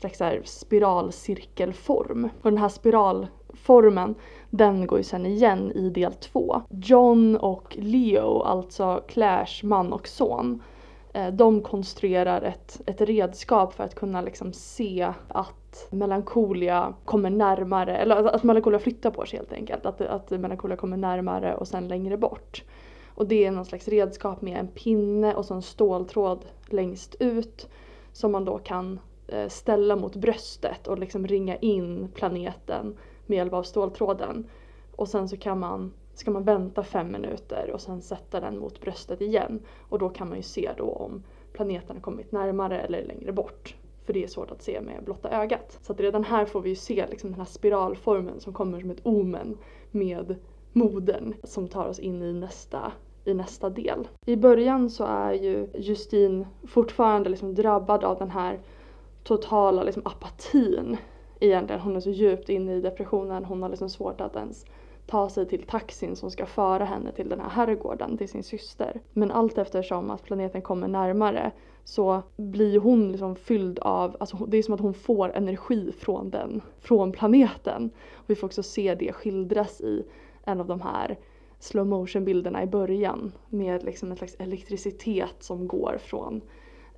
slags så här spiralcirkelform. Och den här spiral formen, den går ju sen igen i del två. John och Leo, alltså Claires man och son, eh, de konstruerar ett, ett redskap för att kunna liksom se att melankolia kommer närmare, eller att- melankolia flyttar på sig helt enkelt. Att, att melankolia kommer närmare och sen längre bort. Och det är någon slags redskap med en pinne och så en ståltråd längst ut som man då kan eh, ställa mot bröstet och liksom ringa in planeten med hjälp av ståltråden. Och sen så kan man, ska man vänta fem minuter och sen sätta den mot bröstet igen. Och då kan man ju se då om planeten har kommit närmare eller längre bort. För det är svårt att se med blotta ögat. Så att redan här får vi ju se liksom den här spiralformen som kommer som ett omen med modern som tar oss in i nästa i nästa del. I början så är ju Justine fortfarande liksom drabbad av den här totala liksom apatin egentligen. Hon är så djupt inne i depressionen, hon har liksom svårt att ens ta sig till taxin som ska föra henne till den här herrgården, till sin syster. Men allt eftersom att planeten kommer närmare så blir hon liksom fylld av, alltså det är som att hon får energi från den, från planeten. Och vi får också se det skildras i en av de här slow motion bilderna i början med liksom en slags elektricitet som går från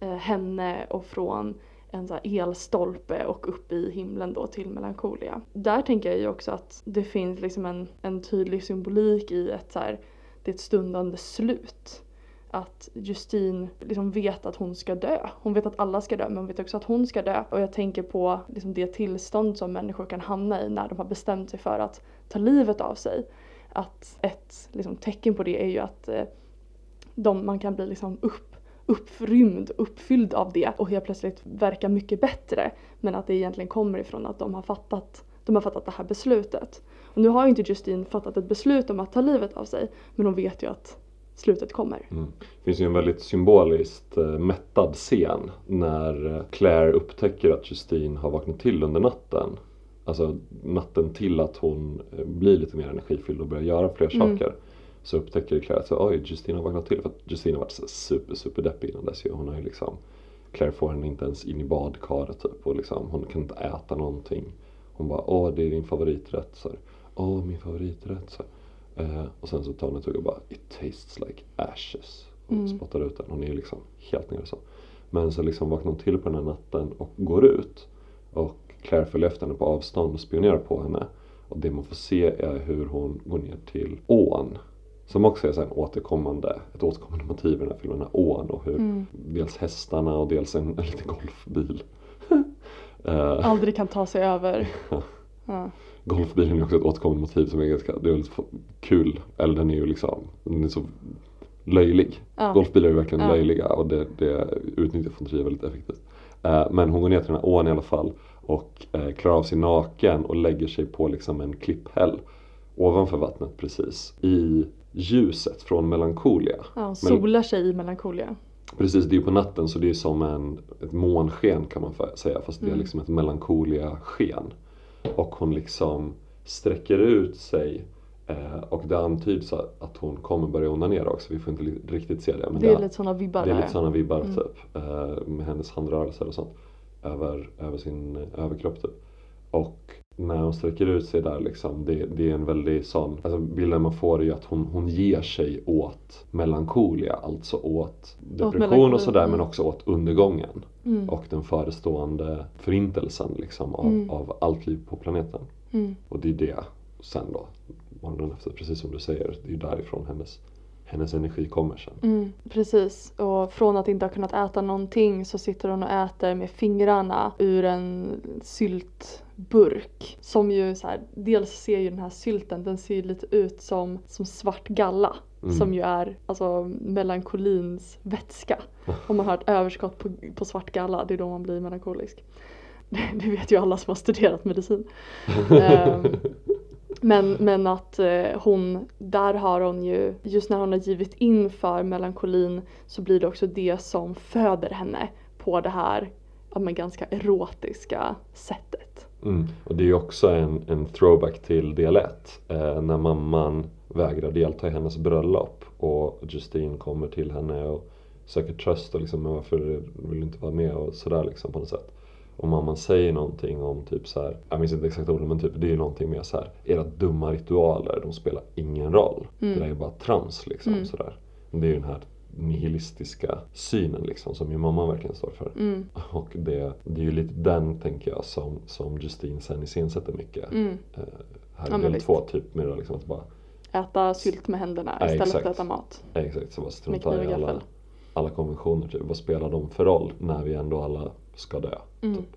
eh, henne och från en så elstolpe och upp i himlen då till Melancholia. Där tänker jag ju också att det finns liksom en, en tydlig symbolik i ett så här, det är ett stundande slut. Att Justine liksom vet att hon ska dö. Hon vet att alla ska dö men hon vet också att hon ska dö. Och jag tänker på liksom det tillstånd som människor kan hamna i när de har bestämt sig för att ta livet av sig. Att ett liksom, tecken på det är ju att eh, de, man kan bli liksom upp upprymd, uppfylld av det och helt plötsligt verkar mycket bättre. Men att det egentligen kommer ifrån att de har fattat, de har fattat det här beslutet. Och nu har ju inte Justine fattat ett beslut om att ta livet av sig men hon vet ju att slutet kommer. Mm. Det finns ju en väldigt symboliskt eh, mättad scen när eh, Claire upptäcker att Justine har vaknat till under natten. Alltså natten till att hon eh, blir lite mer energifylld och börjar göra fler Mm. saker. Så upptäcker Claire att så, oj, Justine har vaknat till. För att Justine har varit super, super deppig innan dess ju. Hon har ju liksom Claire får henne inte ens in i badkaret typ och liksom, hon kan inte äta någonting. Hon bara, åh det är din favoriträtt. Så här, åh min favoriträtt. Så eh, och sen så tar hon en tugga och bara, it tastes like ashes. Och Mm. spottar ut den. Hon är ju liksom helt nere så. Men så liksom vaknar hon till på den här natten och går ut. Och Claire följer efter henne på avstånd och spionerar på henne. Och det man får se är hur hon går ner till ån. Som också är så en återkommande, ett återkommande motiv i den här filmen, den här ån och hur Mm. dels hästarna och dels en, en liten golfbil. Eh, Aldrig kan ta sig över. Ja. golfbilen är också ett återkommande motiv som är ganska, det är väldigt kul. Eller den är ju liksom, den är så löjlig. Ja. Golfbilar är ju verkligen Ja. löjliga och det, det utnyttjar fantasi väldigt effektivt. Eh, men hon går ner till den här ån i alla fall och eh, klarar av sig naken och lägger sig på liksom en klipphäll ovanför vattnet precis. I ljuset från Melancholia. Ja, solar sig i Melancholia. Precis, det är ju på natten så det är som en, ett månsken kan man säga fast det är Mm. liksom ett melancholia-sken. Och hon liksom sträcker ut sig eh, och det antyds att hon kommer börja onanera också. Vi får inte riktigt se det. Men Det är lite sådana vibbar det är lite sådana vibbar Mm. typ. Eh, med hennes handrörelser och sånt. Över, över sin eh, överkropp typ. Och när hon sträcker ut sig där liksom. Det, det är en väldigt sån. Alltså bilden man får är ju att hon, hon ger sig åt melankolia. Alltså åt depression melankoli, och sådär. mm. Men också åt undergången. Mm. Och den förestående förintelsen liksom av, Mm. av allt liv på planeten. Mm. Och det är det sen då. Morgonen efter, precis som du säger. Det är ju därifrån hennes, hennes energi kommer sen. Mm, precis, och från att inte ha kunnat äta någonting så sitter hon och äter med fingrarna ur en syltburk. Som ju så här, dels ser ju den här sylten, den ser ju lite ut som, som svart galla. Mm. Som ju är alltså melankolins vätska. Om man har ett överskott på, på svart galla, det är då man blir melankolisk. Det, det vet ju alla som har studerat medicin. Ehm, men, men att eh, hon, där har hon ju, just när hon har givit in för melankolin så blir det också det som föder henne på det här ja, men ganska erotiska sättet. Mm. Och det är ju också en, en throwback till del 1. Eh, när mamman vägrar delta i hennes bröllop och Justine kommer till henne och söker tröst och liksom "Men varför vill du inte vara med och sådär liksom på något sätt. Och mamman säger någonting om typ så här, jag minns inte exakt orden men typ det är ju någonting med så här, era dumma ritualer de spelar ingen roll. Mm. Det där är bara trams liksom Mm. sådär. Det är ju den här nihilistiska synen liksom som ju mamman verkligen står för. Mm, Och det, det är ju lite den tänker jag som, som Justine sen iscensätter mycket. mm. Eh, här Ja, i del två typ med liksom att bara, Äta sylt med händerna Ja, istället för att äta mat. eh, exakt så bara strunta i alla, alla konventioner typ. Vad spelar de för roll när vi ändå alla ska dö? Mm. Typ.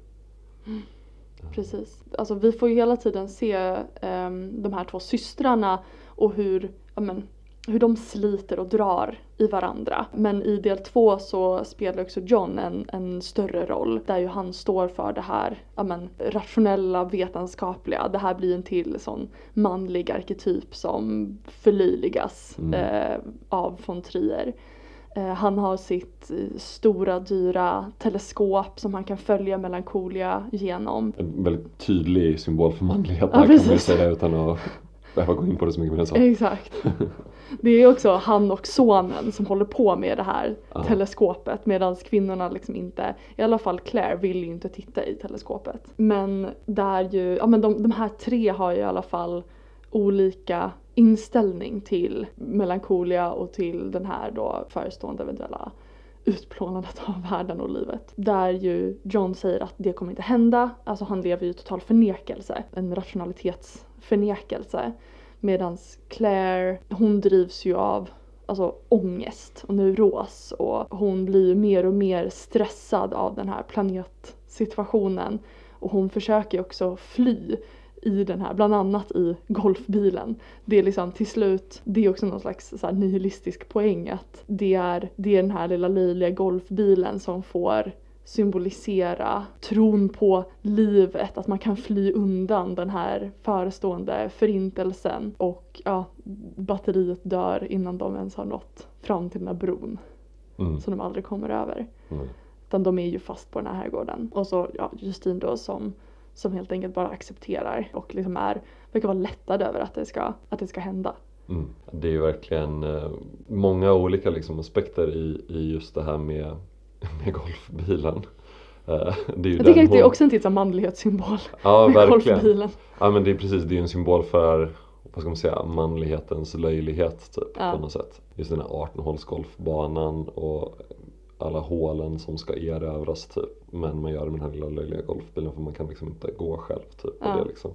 Precis. Alltså vi får ju hela tiden se ehm, de här två systrarna och hur ja, men, hur de sliter och drar i varandra. Men i del två så spelar också John en, en större roll där ju han står för det här ja, men, rationella, vetenskapliga. Det här blir en till sån manlig arketyp som förlöjligas Mm. eh, av von Trier. Eh, han har sitt eh, stora dyra teleskop som han kan följa Melancholia genom. En väldigt tydlig symbol för manlighet Ja, kan man säga utan att behöva gå in på det så mycket mer än så. Exakt. Det är också han och sonen som håller på med det här Ja. teleskopet medan kvinnorna liksom inte, i alla fall Claire vill ju inte titta i teleskopet. Men där ju, ja men de, de här tre har ju i alla fall olika inställning till melankolia och till den här då förestående eventuella utplånandet av världen och livet. Där ju John säger att det kommer inte hända, alltså han lever ju i total förnekelse, en rationalitetsförnekelse. Medan Claire, hon drivs ju av alltså, ångest och neuros och hon blir ju mer och mer stressad av den här planetsituationen. Och hon försöker också fly i den här, bland annat i golfbilen. Det är liksom till slut, det är också någon slags så nihilistisk poäng att det är, det är den här lilla löjliga golfbilen som får symbolisera tron på livet, att man kan fly undan den här förestående förintelsen och ja, batteriet dör innan de ens har nått fram till den här bron Mm. som de aldrig kommer över. Mm. Utan de är ju fast på den här herrgården. Och så ja, Justine då som, som helt enkelt bara accepterar och liksom är, verkar vara lättad över att det ska, att det ska hända. Mm. Det är ju verkligen eh, många olika liksom, aspekter i, i just det här med, med golfbilen. Eh, det är ju Jag tycker att det är också en tids manlighetssymbol Ja, med verkligen. golfbilen. Ja men det är precis, det är en symbol för vad ska man säga, manlighetens löjlighet typ Ja. på något sätt. Just den här 18-hålsgolfbanan och alla hålen som ska erövras typ. Men man gör det med den här lilla löjliga golfbilen för man kan liksom inte gå själv typ. Ja. Det, liksom.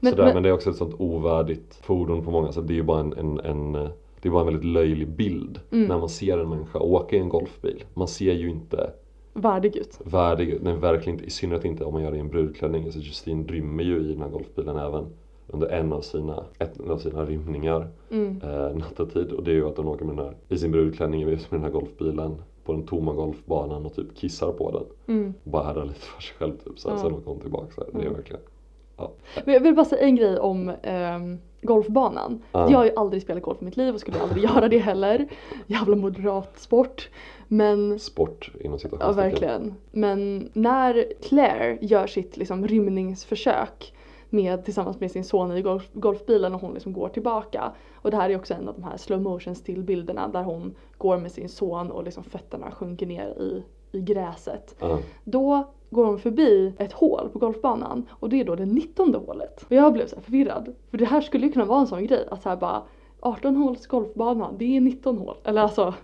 Men- Sådär, men- men, det är också ett sånt ovärdigt fordon på många sätt. Det är ju bara en, en, en det är bara en väldigt löjlig bild Mm. när man ser en människa åka i en golfbil. Man ser ju inte Värdig ut. värdig ut, nej verkligen inte, i synnerhet inte om man gör det i en brudklänning. Alltså Justine rymmer ju i den här golfbilen även under en av sina, ett av sina rymningar Mm. eh, nattetid. Och det är ju att hon åker med den här, i sin brudklänning med den här golfbilen på den tomma golfbanan och typ kissar på den. Mm. Och bara härdar lite för sig själv typ. Så här, Ja. Sen åker hon tillbaka. Så här. Det är Mm. verkligen, ja. Men jag vill bara säga en grej om ehm, golfbanan. Ja. Jag har ju aldrig spelat golf i mitt liv och skulle aldrig göra det heller. Jävla moderat sport. Men Sport inom Ja situationstecken. verkligen. Men när Claire gör sitt liksom, rymningsförsök med, tillsammans med sin son i golf, golfbilen och hon liksom går tillbaka. Och det här är också en av de här slow motion stillbilderna där hon går med sin son och liksom fötterna sjunker ner i, i gräset. Ja. Då går hon förbi ett hål på golfbanan och det är då det 19 hålet. Och jag blev så förvirrad. För det här skulle ju kunna vara en sån grej att så här bara 18 håls golfbana, det är 19 hål. Eller alltså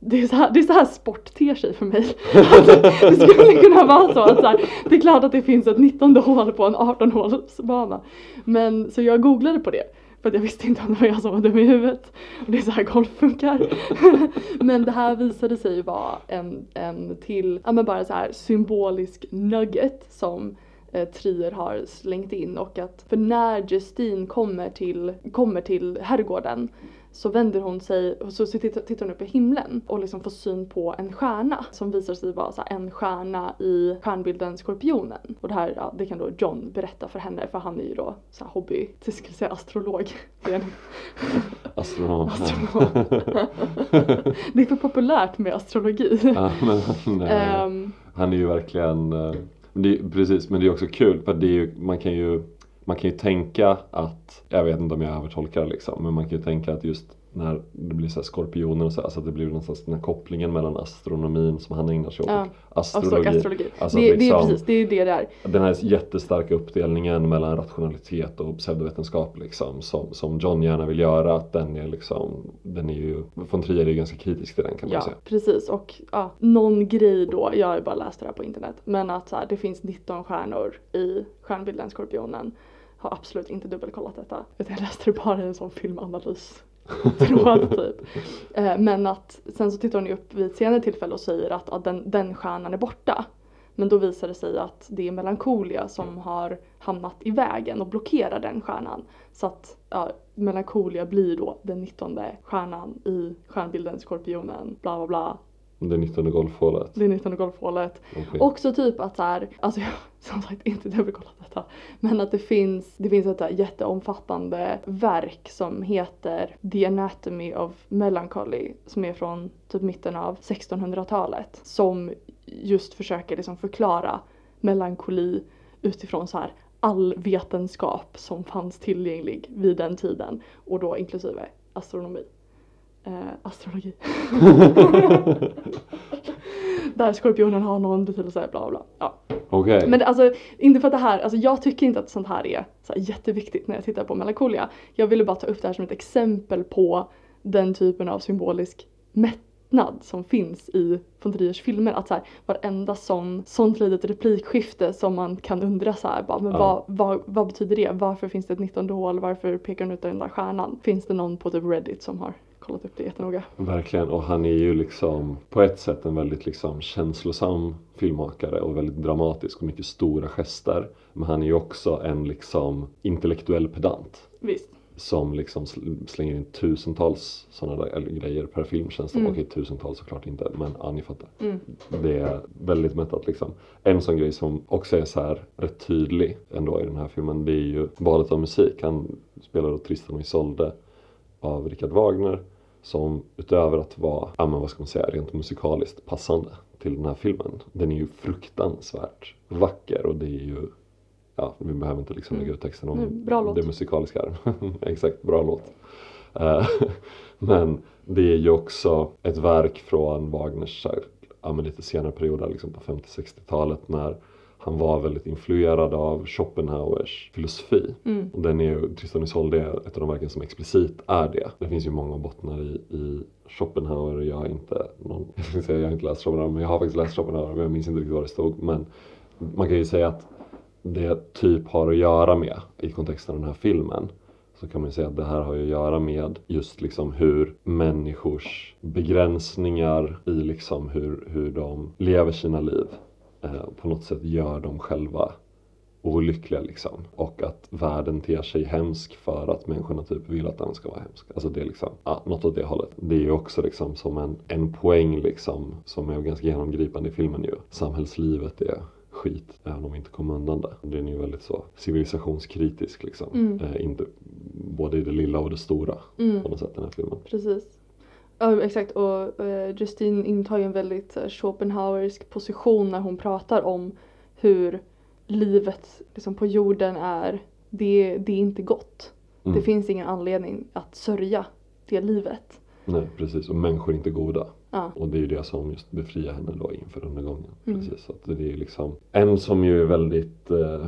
det är, så här, det är så här sport ter sig för mig. Att det skulle kunna vara så att så här, det är klart att det finns ett 19 hål på en 18 hålsbana. Men så jag googlade på det. För att jag visste inte om det var jag som var dum i huvudet. Och det är så här golf funkar. men det här visade sig vara en, en till, ja men bara så här symbolisk nugget som eh, Trier har slängt in och att för när Justine kommer till, kommer till herrgården så vänder hon sig och så tittar, hon upp i himlen och liksom får syn på en stjärna som visar sig vara en stjärna i stjärnbilden Skorpionen. Och det här, ja, det kan då John berätta för henne för han är ju då så här hobby, jag skulle säga astrolog. Astronom. astronom. det är för populärt med astrologi. ja, men han, Ehm, Han är ju verkligen, eh, det, är- precis men det är också kul för det är ju, man kan ju man kan ju tänka att, jag vet inte om jag övertolkar liksom, men man kan ju tänka att just när det blir så skorpioner och så, alltså att det blir någonstans den här kopplingen mellan astronomin som han ägnar sig åt Ja, och astrologi. astrologi. astrologi. Alltså det, det är liksom- precis, det är det där. Den här jättestarka uppdelningen mellan rationalitet och pseudovetenskap liksom, som, som John gärna vill göra, att den är liksom, den är ju, von Trier är ju ganska kritisk till den kan man Ja, säga. precis. Och ja, någon grej då, jag har ju bara läst det här på internet, men att så här, det finns 19 stjärnor i stjärnbilden Skorpionen. Har absolut inte dubbelkollat detta. Utan jag läste det bara i en sån filmanalys. Tråd typ. Eh, Men att sen så tittar hon ju upp vid ett senare tillfälle och säger att ja, den, den stjärnan är borta. Men då visar det sig att det är Melancholia som har hamnat i vägen och blockerar den stjärnan. Så att ja, Melancholia blir då den 19 stjärnan i stjärnbilden Skorpionen, bla bla bla. Det 19 golfhålet. Det 19 golfhålet. Okej. Också typ att så här, alltså jag som sagt inte dubbelkollat detta, men att det finns, det finns ett jätteomfattande verk som heter The Anatomy of Melancholy som är från typ mitten av 1600-talet som just försöker liksom förklara melankoli utifrån så här all vetenskap som fanns tillgänglig vid den tiden och då inklusive astronomi. Eh, astrologi. Där skorpionen har någon betydelse, bla bla. Ja. Okej. Men alltså, inte för att det här, alltså jag tycker inte att sånt här är så här jätteviktigt när jag tittar på melankolia. Jag ville bara ta upp det här som ett exempel på den typen av symbolisk mättnad som finns i von Triers filmer. Att så här, varenda sån, sånt litet replikskifte som man kan undra så här, bara, men Ja. vad, vad, vad betyder det? Varför finns det ett 19 hål? Varför pekar den ut den där stjärnan? Finns det någon på typ Reddit som har kollat upp det jättenoga? Verkligen, och han är ju liksom på ett sätt en väldigt liksom känslosam filmmakare och väldigt dramatisk och mycket stora gester. Men han är ju också en liksom intellektuell pedant Visst. som liksom sl- slänger in tusentals sådana där grejer per film känns det. Mm. Okej, tusentals såklart inte, men ja, ni fattar. Mm. Det är väldigt mättat liksom. En sån grej som också är så här rätt tydlig ändå i den här filmen, det är ju valet av musik. Han spelar då Tristan och Isolde av Richard Wagner som utöver att vara, ja men vad ska man säga, rent musikaliskt passande till den här filmen. Den är ju fruktansvärt vacker och det är ju Ja, vi behöver inte liksom lägga ut texten om Mm, bra låt. det musikaliska här. Exakt, bra låt. Eh, Men det är ju också ett verk från Wagners ja, men lite senare perioder, liksom på 50-60-talet när han var väldigt influerad av Schopenhauers filosofi. Mm. Och den är ju, Tristan Isolde är ett av de verken som explicit är det. Det finns ju många bottnar i, i Schopenhauer. Jag har inte någon, jag säga jag har inte läst Schopenhauer men jag har faktiskt läst Schopenhauer men jag minns inte riktigt vad det stod. Men man kan ju säga att det typ har att göra med i kontexten av den här filmen så kan man ju säga att det här har ju att göra med just liksom hur människors begränsningar i liksom hur, hur de lever sina liv på något sätt gör dem själva olyckliga liksom. Och att världen ter sig hemsk för att människorna typ vill att den ska vara hemsk. Alltså det är liksom, ja, något åt det hållet. Det är ju också liksom som en, en poäng liksom som är ganska genomgripande i filmen ju. Samhällslivet är skit, även om vi inte kommer undan det. Den är ju väldigt så civilisationskritisk liksom. Mm. Eh, inte, både i det lilla och det stora Mm. på något sätt den här filmen. Precis. Ja exakt och eh, Justine intar ju en väldigt uh, Schopenhauersk position när hon pratar om hur livet liksom, på jorden är, det, det är inte gott. Mm. Det finns ingen anledning att sörja det livet. Nej precis, och människor är inte goda. Ja. Och det är ju det som just befriar henne då inför undergången. Mm. Precis, så att det är liksom en som ju är väldigt eh,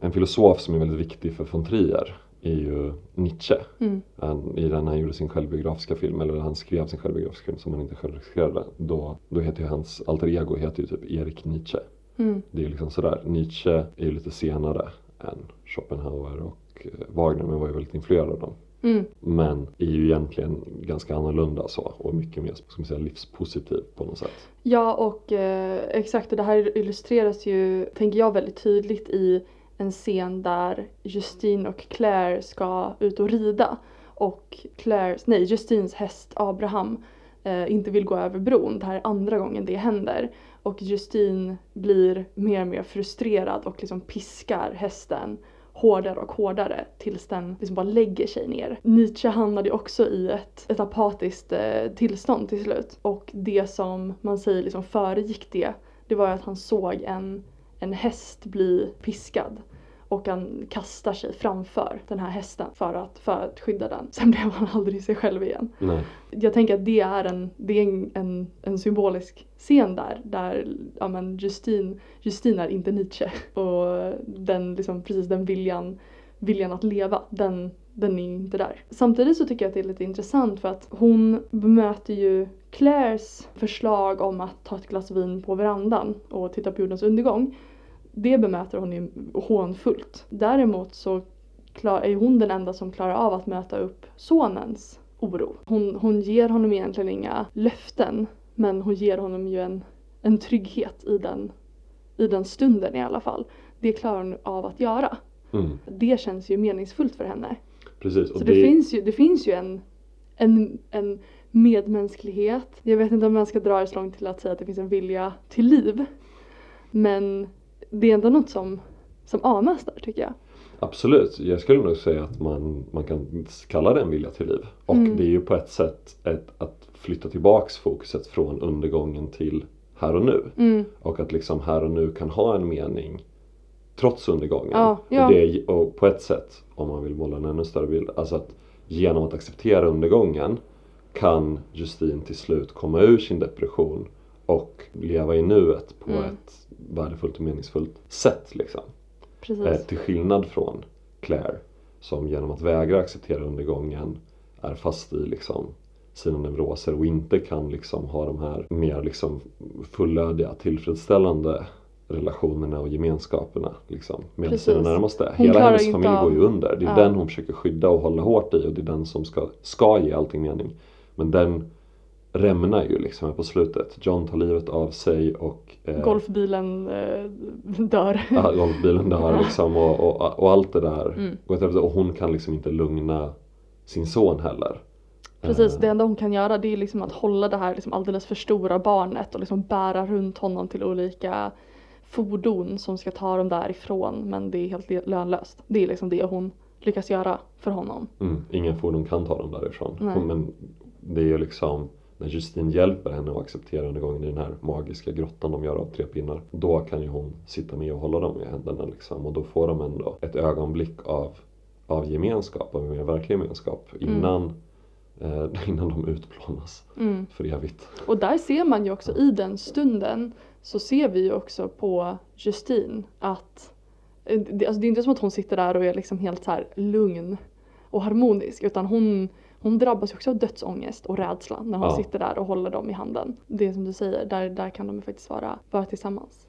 en filosof som är väldigt viktig för von Trier är ju Nietzsche. Mm. Han, I den han gjorde sin självbiografiska film, eller han skrev sin självbiografiska film som han inte själv regisserade. Då, då heter ju hans alter ego heter ju typ Erik Nietzsche. Mm. Det är liksom sådär, Nietzsche är ju lite senare än Schopenhauer och eh, Wagner men var ju väldigt influerad av dem. Mm. Men är ju egentligen ganska annorlunda så och mycket mer ska man säga, livspositiv på något sätt. Ja och eh, exakt och det här illustreras ju, tänker jag, väldigt tydligt i en scen där Justine och Claire ska ut och rida och Claires, nej Justines häst Abraham eh, inte vill gå över bron. Det här är andra gången det händer och Justine blir mer och mer frustrerad och liksom piskar hästen hårdare och hårdare tills den liksom bara lägger sig ner. Nietzsche hamnade ju också i ett, ett apatiskt eh, tillstånd till slut och det som man säger liksom föregick det, det var ju att han såg en, en häst bli piskad och han kastar sig framför den här hästen för att, för att skydda den. Sen blev han aldrig sig själv igen. Nej. Jag tänker att det är en, det är en, en, symbolisk scen där, där ja, men Justine, Justine är inte Nietzsche. Och den, liksom, precis den viljan, viljan att leva, den, den är inte där. Samtidigt så tycker jag att det är lite intressant för att hon bemöter ju Claires förslag om att ta ett glas vin på verandan och titta på jordens undergång. Det bemöter hon ju hånfullt. Däremot så är hon den enda som klarar av att möta upp sonens oro. Hon, hon ger honom egentligen inga löften men hon ger honom ju en, en trygghet i den i den stunden i alla fall. Det klarar hon av att göra. Mm, Det känns ju meningsfullt för henne. precis. Så det, finns ju, det finns ju en, en, en medmänsklighet. Jag vet inte om man ska dra det så långt till att säga att det finns en vilja till liv. Men det är ändå något som, som anas där tycker jag. Absolut, jag skulle nog säga att man, man kan kalla det en vilja till liv. Och Mm. det är ju på ett sätt ett, att flytta tillbaks fokuset från undergången till här och nu. Mm. Och att liksom här och nu kan ha en mening trots undergången. Ja, ja. Och, det, är- och på ett sätt, om man vill måla en ännu större bild, alltså att genom att acceptera undergången kan Justine till slut komma ur sin depression och leva i nuet på Mm. ett värdefullt och meningsfullt sätt. Liksom. Eh, till skillnad från Claire som genom att vägra acceptera undergången är fast i liksom sina neuroser och inte kan liksom ha de här mer liksom fullödiga, tillfredsställande relationerna och gemenskaperna liksom, med Precis. sina närmaste. Hon Hela hennes familj av- går ju under. Det är Ja. den hon försöker skydda och hålla hårt i och det är den som ska, ska ge allting mening. Men den rämnar ju liksom på slutet. John tar livet av sig och eh, Golfbilen eh, dör. Ja, golfbilen dör liksom och, och, och allt det där. Mm. Och hon kan liksom inte lugna sin son heller. Precis, Eh, det enda hon kan göra det är liksom att hålla det här liksom alldeles för stora barnet och liksom bära runt honom till olika fordon som ska ta dem därifrån men det är helt lönlöst. Det är liksom det hon lyckas göra för honom. Mm, ingen fordon kan ta dem därifrån. Nej. Men det är ju liksom när Justine hjälper henne att acceptera undergången i den här magiska grottan de gör av tre pinnar. Då kan ju hon sitta med och hålla dem i händerna liksom. Och då får de ändå ett ögonblick av, av gemenskap, av mer verklig gemenskap. Innan, eh, innan de utplånas Mm. för evigt. Och där ser man ju också i den stunden så ser vi ju också på Justine att eh, det, alltså det är inte som att hon sitter där och är liksom helt så lugn och harmonisk utan hon, hon drabbas också av dödsångest och rädsla när hon Ja. sitter där och håller dem i handen. Det är som du säger, där, där kan de faktiskt vara, vara tillsammans.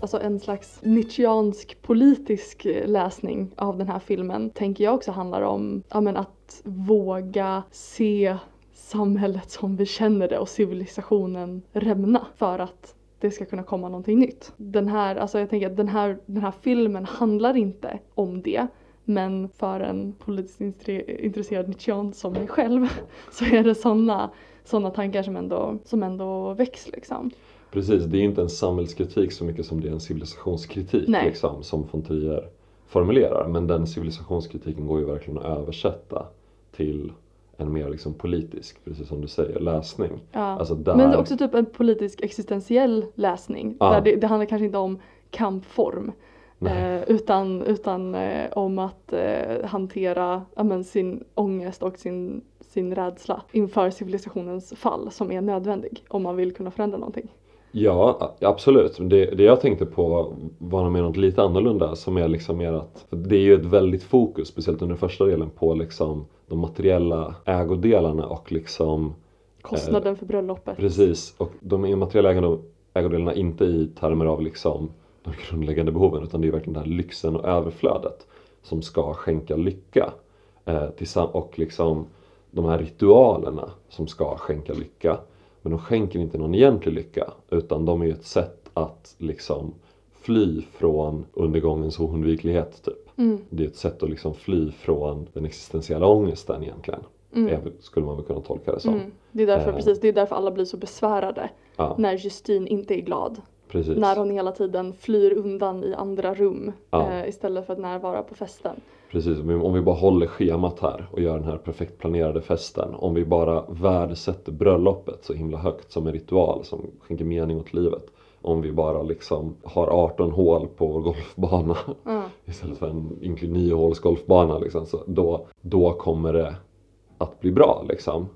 Alltså en slags Nietzscheansk politisk läsning av den här filmen tänker jag också handlar om ja, men att våga se samhället som vi känner det och civilisationen rämna för att det ska kunna komma någonting nytt. Den här, alltså jag tänker att den här, den här filmen handlar inte om det men för en politiskt intre- intresserad Nietzschean som mig själv så är det sådana såna tankar som ändå, som ändå väcks liksom. Precis, det är inte en samhällskritik så mycket som det är en civilisationskritik Nej. liksom, som von Trier formulerar. Men den civilisationskritiken går ju verkligen att översätta till en mer liksom politisk, precis som du säger, läsning. Ja. Alltså där, Men det är också typ en politisk existentiell läsning. Ja. Där det, det handlar kanske inte om kampform. Eh, utan utan eh, om att eh, hantera ja, men, sin ångest och sin, sin rädsla inför civilisationens fall som är nödvändig om man vill kunna förändra någonting. Ja, absolut. Det, det jag tänkte på var, nog mer något lite annorlunda som är liksom mer att det är ju ett väldigt fokus, speciellt under första delen, på liksom de materiella ägodelarna och liksom Kostnaden för bröllopet. Precis, och de immateriella ägodelarna inte i termer av liksom de grundläggande behoven utan det är verkligen den här lyxen och överflödet som ska skänka lycka. Eh, och liksom de här ritualerna som ska skänka lycka. Men de skänker inte någon egentlig lycka utan de är ett sätt att liksom fly från undergångens oundviklighet typ. Mm, Det är ett sätt att liksom fly från den existentiella ångesten egentligen. mm, Skulle man väl kunna tolka det som. mm. Det är därför, Eh. precis, det är därför alla blir så besvärade Ja, när Justine inte är glad. Precis. När hon hela tiden flyr undan i andra rum Ja. eh, istället för att närvara på festen. Precis, om vi- bara håller schemat här och gör den här perfekt planerade festen. Om vi bara värdesätter bröllopet så himla högt som en ritual som skänker mening åt livet. Om vi bara liksom har 18 hål på vår golfbana Ja. istället för en ynklig 9 håls golfbana liksom, så då, då kommer det att bli bra liksom.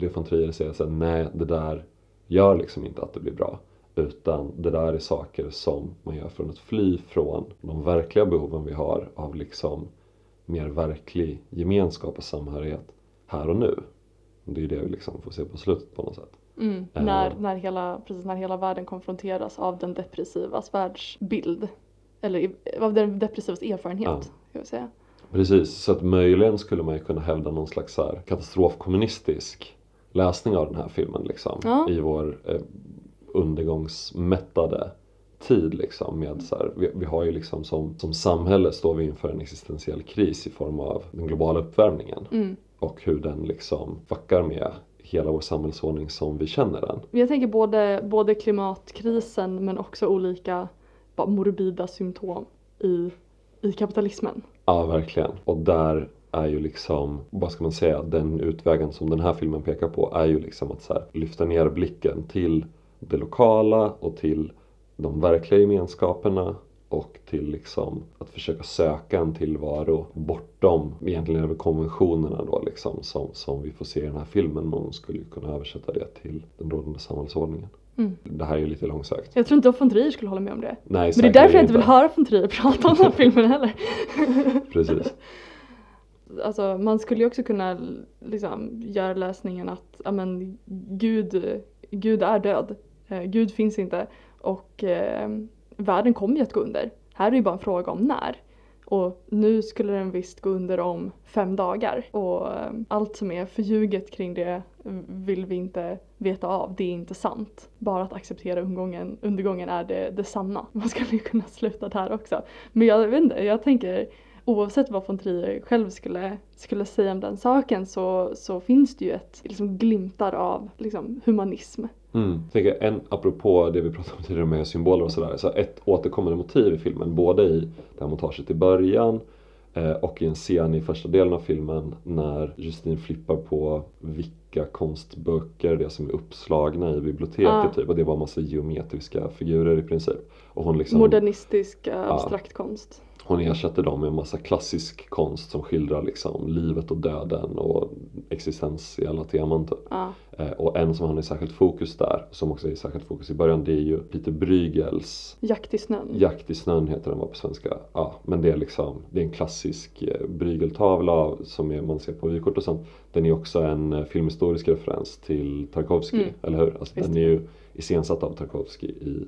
Det von Trier säger nej det där gör liksom inte att det blir bra. Utan det där är saker som man gör för att fly från de verkliga behoven vi har av liksom mer verklig gemenskap och samhörighet här och nu. Det är det vi liksom får se på slutet på något sätt. Mm. Eh. När, när, hela, precis när hela världen konfronteras av den depressivas världsbild. Eller av den depressivas erfarenhet. Ja. Ska vi säga. Precis, så att möjligen skulle man ju kunna hävda någon slags så här katastrofkommunistisk läsning av den här filmen liksom. Ja. I vår, eh, undergångsmättade tid liksom med så här, vi, vi har ju liksom som, som samhälle står vi inför en existentiell kris i form av den globala uppvärmningen Mm. och hur den liksom fuckar med hela vår samhällsordning som vi känner den. Jag tänker både, både klimatkrisen men också olika bara morbida symptom i, i kapitalismen. Ja, verkligen. Och där är ju liksom, vad ska man säga, den utvägen som den här filmen pekar på är ju liksom att så här, lyfta ner blicken till det lokala och till de verkliga gemenskaperna och till liksom att försöka söka en tillvaro bortom egentligen över konventionerna då liksom som, som vi får se i den här filmen men man skulle ju kunna översätta det till den rådande samhällsordningen. Mm. Det här är ju lite långsökt. Jag tror inte von Trier skulle hålla med om det. Nej, Men det är därför jag inte vill höra von Trier prata om den här filmen heller. Precis. Alltså man skulle ju också kunna liksom göra läsningen att ja, men, Gud, Gud är död. Eh, Gud finns inte och eh, världen kommer ju att gå under. Här är det ju bara en fråga om när. Och nu skulle den visst gå under om fem dagar. Och eh, allt som är förljuget kring det vill vi inte veta av. Det är inte sant. Bara att acceptera undergången, undergången är det, det sanna. Man skulle ju kunna sluta där också. Men jag vet inte, jag tänker oavsett vad von Trier själv skulle, skulle säga om den saken så, så finns det ju ett liksom, glimtar av liksom, humanism. Mm. Jag tänker en, apropå det vi pratade om tidigare med symboler och sådär. Så ett återkommande motiv i filmen, både i det här montaget i början eh, och i en scen i första delen av filmen när Justine flippar på vilka konstböcker det är som är uppslagna i biblioteket Ah. typ. Och det var massa geometriska figurer i princip. Och hon liksom Modernistisk abstrakt konst. Hon ersätter dem med en massa klassisk konst som skildrar liksom livet och döden och existentiella teman typ. Ja. Eh, Och en som han är särskilt fokus där, som också är särskilt fokus i början, det är ju Peter Brygels Jakt i snön. Jakt i snön heter den var på svenska. Ja, men det är liksom, det är en klassisk eh, Brygeltavla av- som är, man ser på vykort och sånt. Den är också en eh, filmhistorisk referens till Tarkovsky, Mm. eller hur? Alltså, Visst. den är ju iscensatt av Tarkovsky i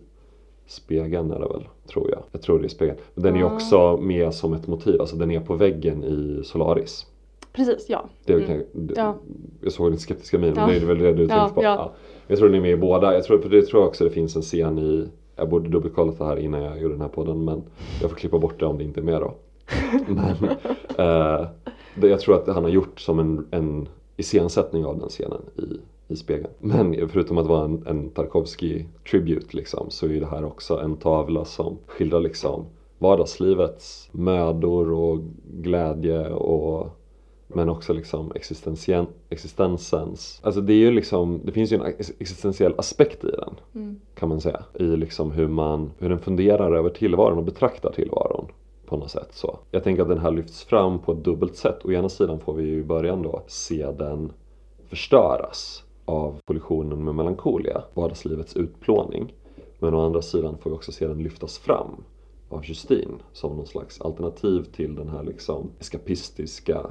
Spegeln är det väl, tror jag. Jag tror det är Spegeln. Men den är också med som ett motiv, alltså den är på väggen i Solaris. Precis, ja. Det är, Mm. Ja. Jag såg din skeptiska min, Ja. men det är väl det du Ja, tänkte på? ja. Jag tror den är med i båda. Jag tror, för det tror jag också det finns en scen i Jag borde dubbelkolla det här innan jag gjorde den här podden men jag får klippa bort det om det inte är med då. Men eh, det, jag tror att han har gjort som en, en iscensättning av den scenen i, i spegeln. Men förutom att vara en, en Tarkovsky tribute liksom så är det här också en tavla som skildrar liksom vardagslivets mödor och glädje och men också liksom existensens. Alltså det är ju liksom, det finns ju en ex- existentiell aspekt i den Mm. kan man säga. I liksom hur man, hur den funderar över tillvaron och betraktar tillvaron på något sätt så. Jag tänker att den här lyfts fram på ett dubbelt sätt. Å ena sidan får vi ju i början då se den förstöras av kollisionen med melankolia, vardagslivets utplåning. Men å andra sidan får vi också se den lyftas fram av Justine som någon slags alternativ till den här liksom eskapistiska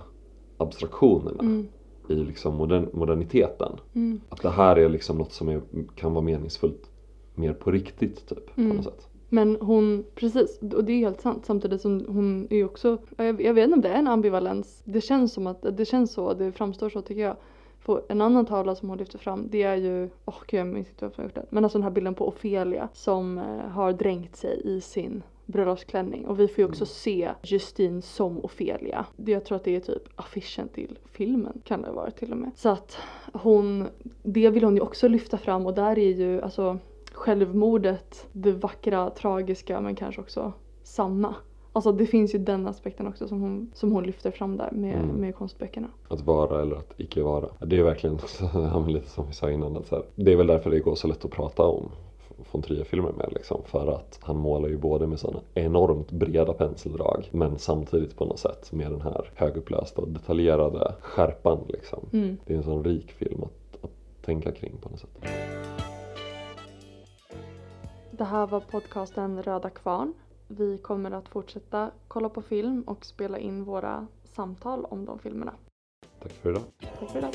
abstraktionerna Mm. i liksom modern, moderniteten. Mm. Att det här är liksom något som är, kan vara meningsfullt mer på riktigt typ på Mm. något sätt. Men hon, precis, och det är helt sant samtidigt som hon är också, jag, jag vet inte om det är en ambivalens. Det känns som att, det känns så, det framstår så tycker jag. För en annan tavla som hon lyfter fram det är ju, åh gud jag minns inte som har gjort det. Men alltså den här bilden på Ofelia som eh, har dränkt sig i sin bröllopsklänning. Och vi får ju också se Justine som Ofelia. Det, jag tror att det är typ affischen till filmen kan det vara till och med. Så att hon, det vill hon ju också lyfta fram och där är ju alltså självmordet, det vackra, tragiska men kanske också sanna. Alltså det finns ju den aspekten också som hon, som hon lyfter fram där med, Mm. med konstböckerna. Att vara eller att icke vara. Det är verkligen, ja, men lite som vi sa innan, att så här, det är väl därför det går så lätt att prata om von Trier-filmer med liksom. För att han målar ju både med sådana enormt breda penseldrag men samtidigt på något sätt med den här högupplösta och detaljerade skärpan liksom. Mm. Det är en sån rik film att, att tänka kring på något sätt. Det här var podcasten Röda Kvarn. Vi kommer att fortsätta kolla på film och spela in våra samtal om de filmerna. Tack för idag. Tack för idag.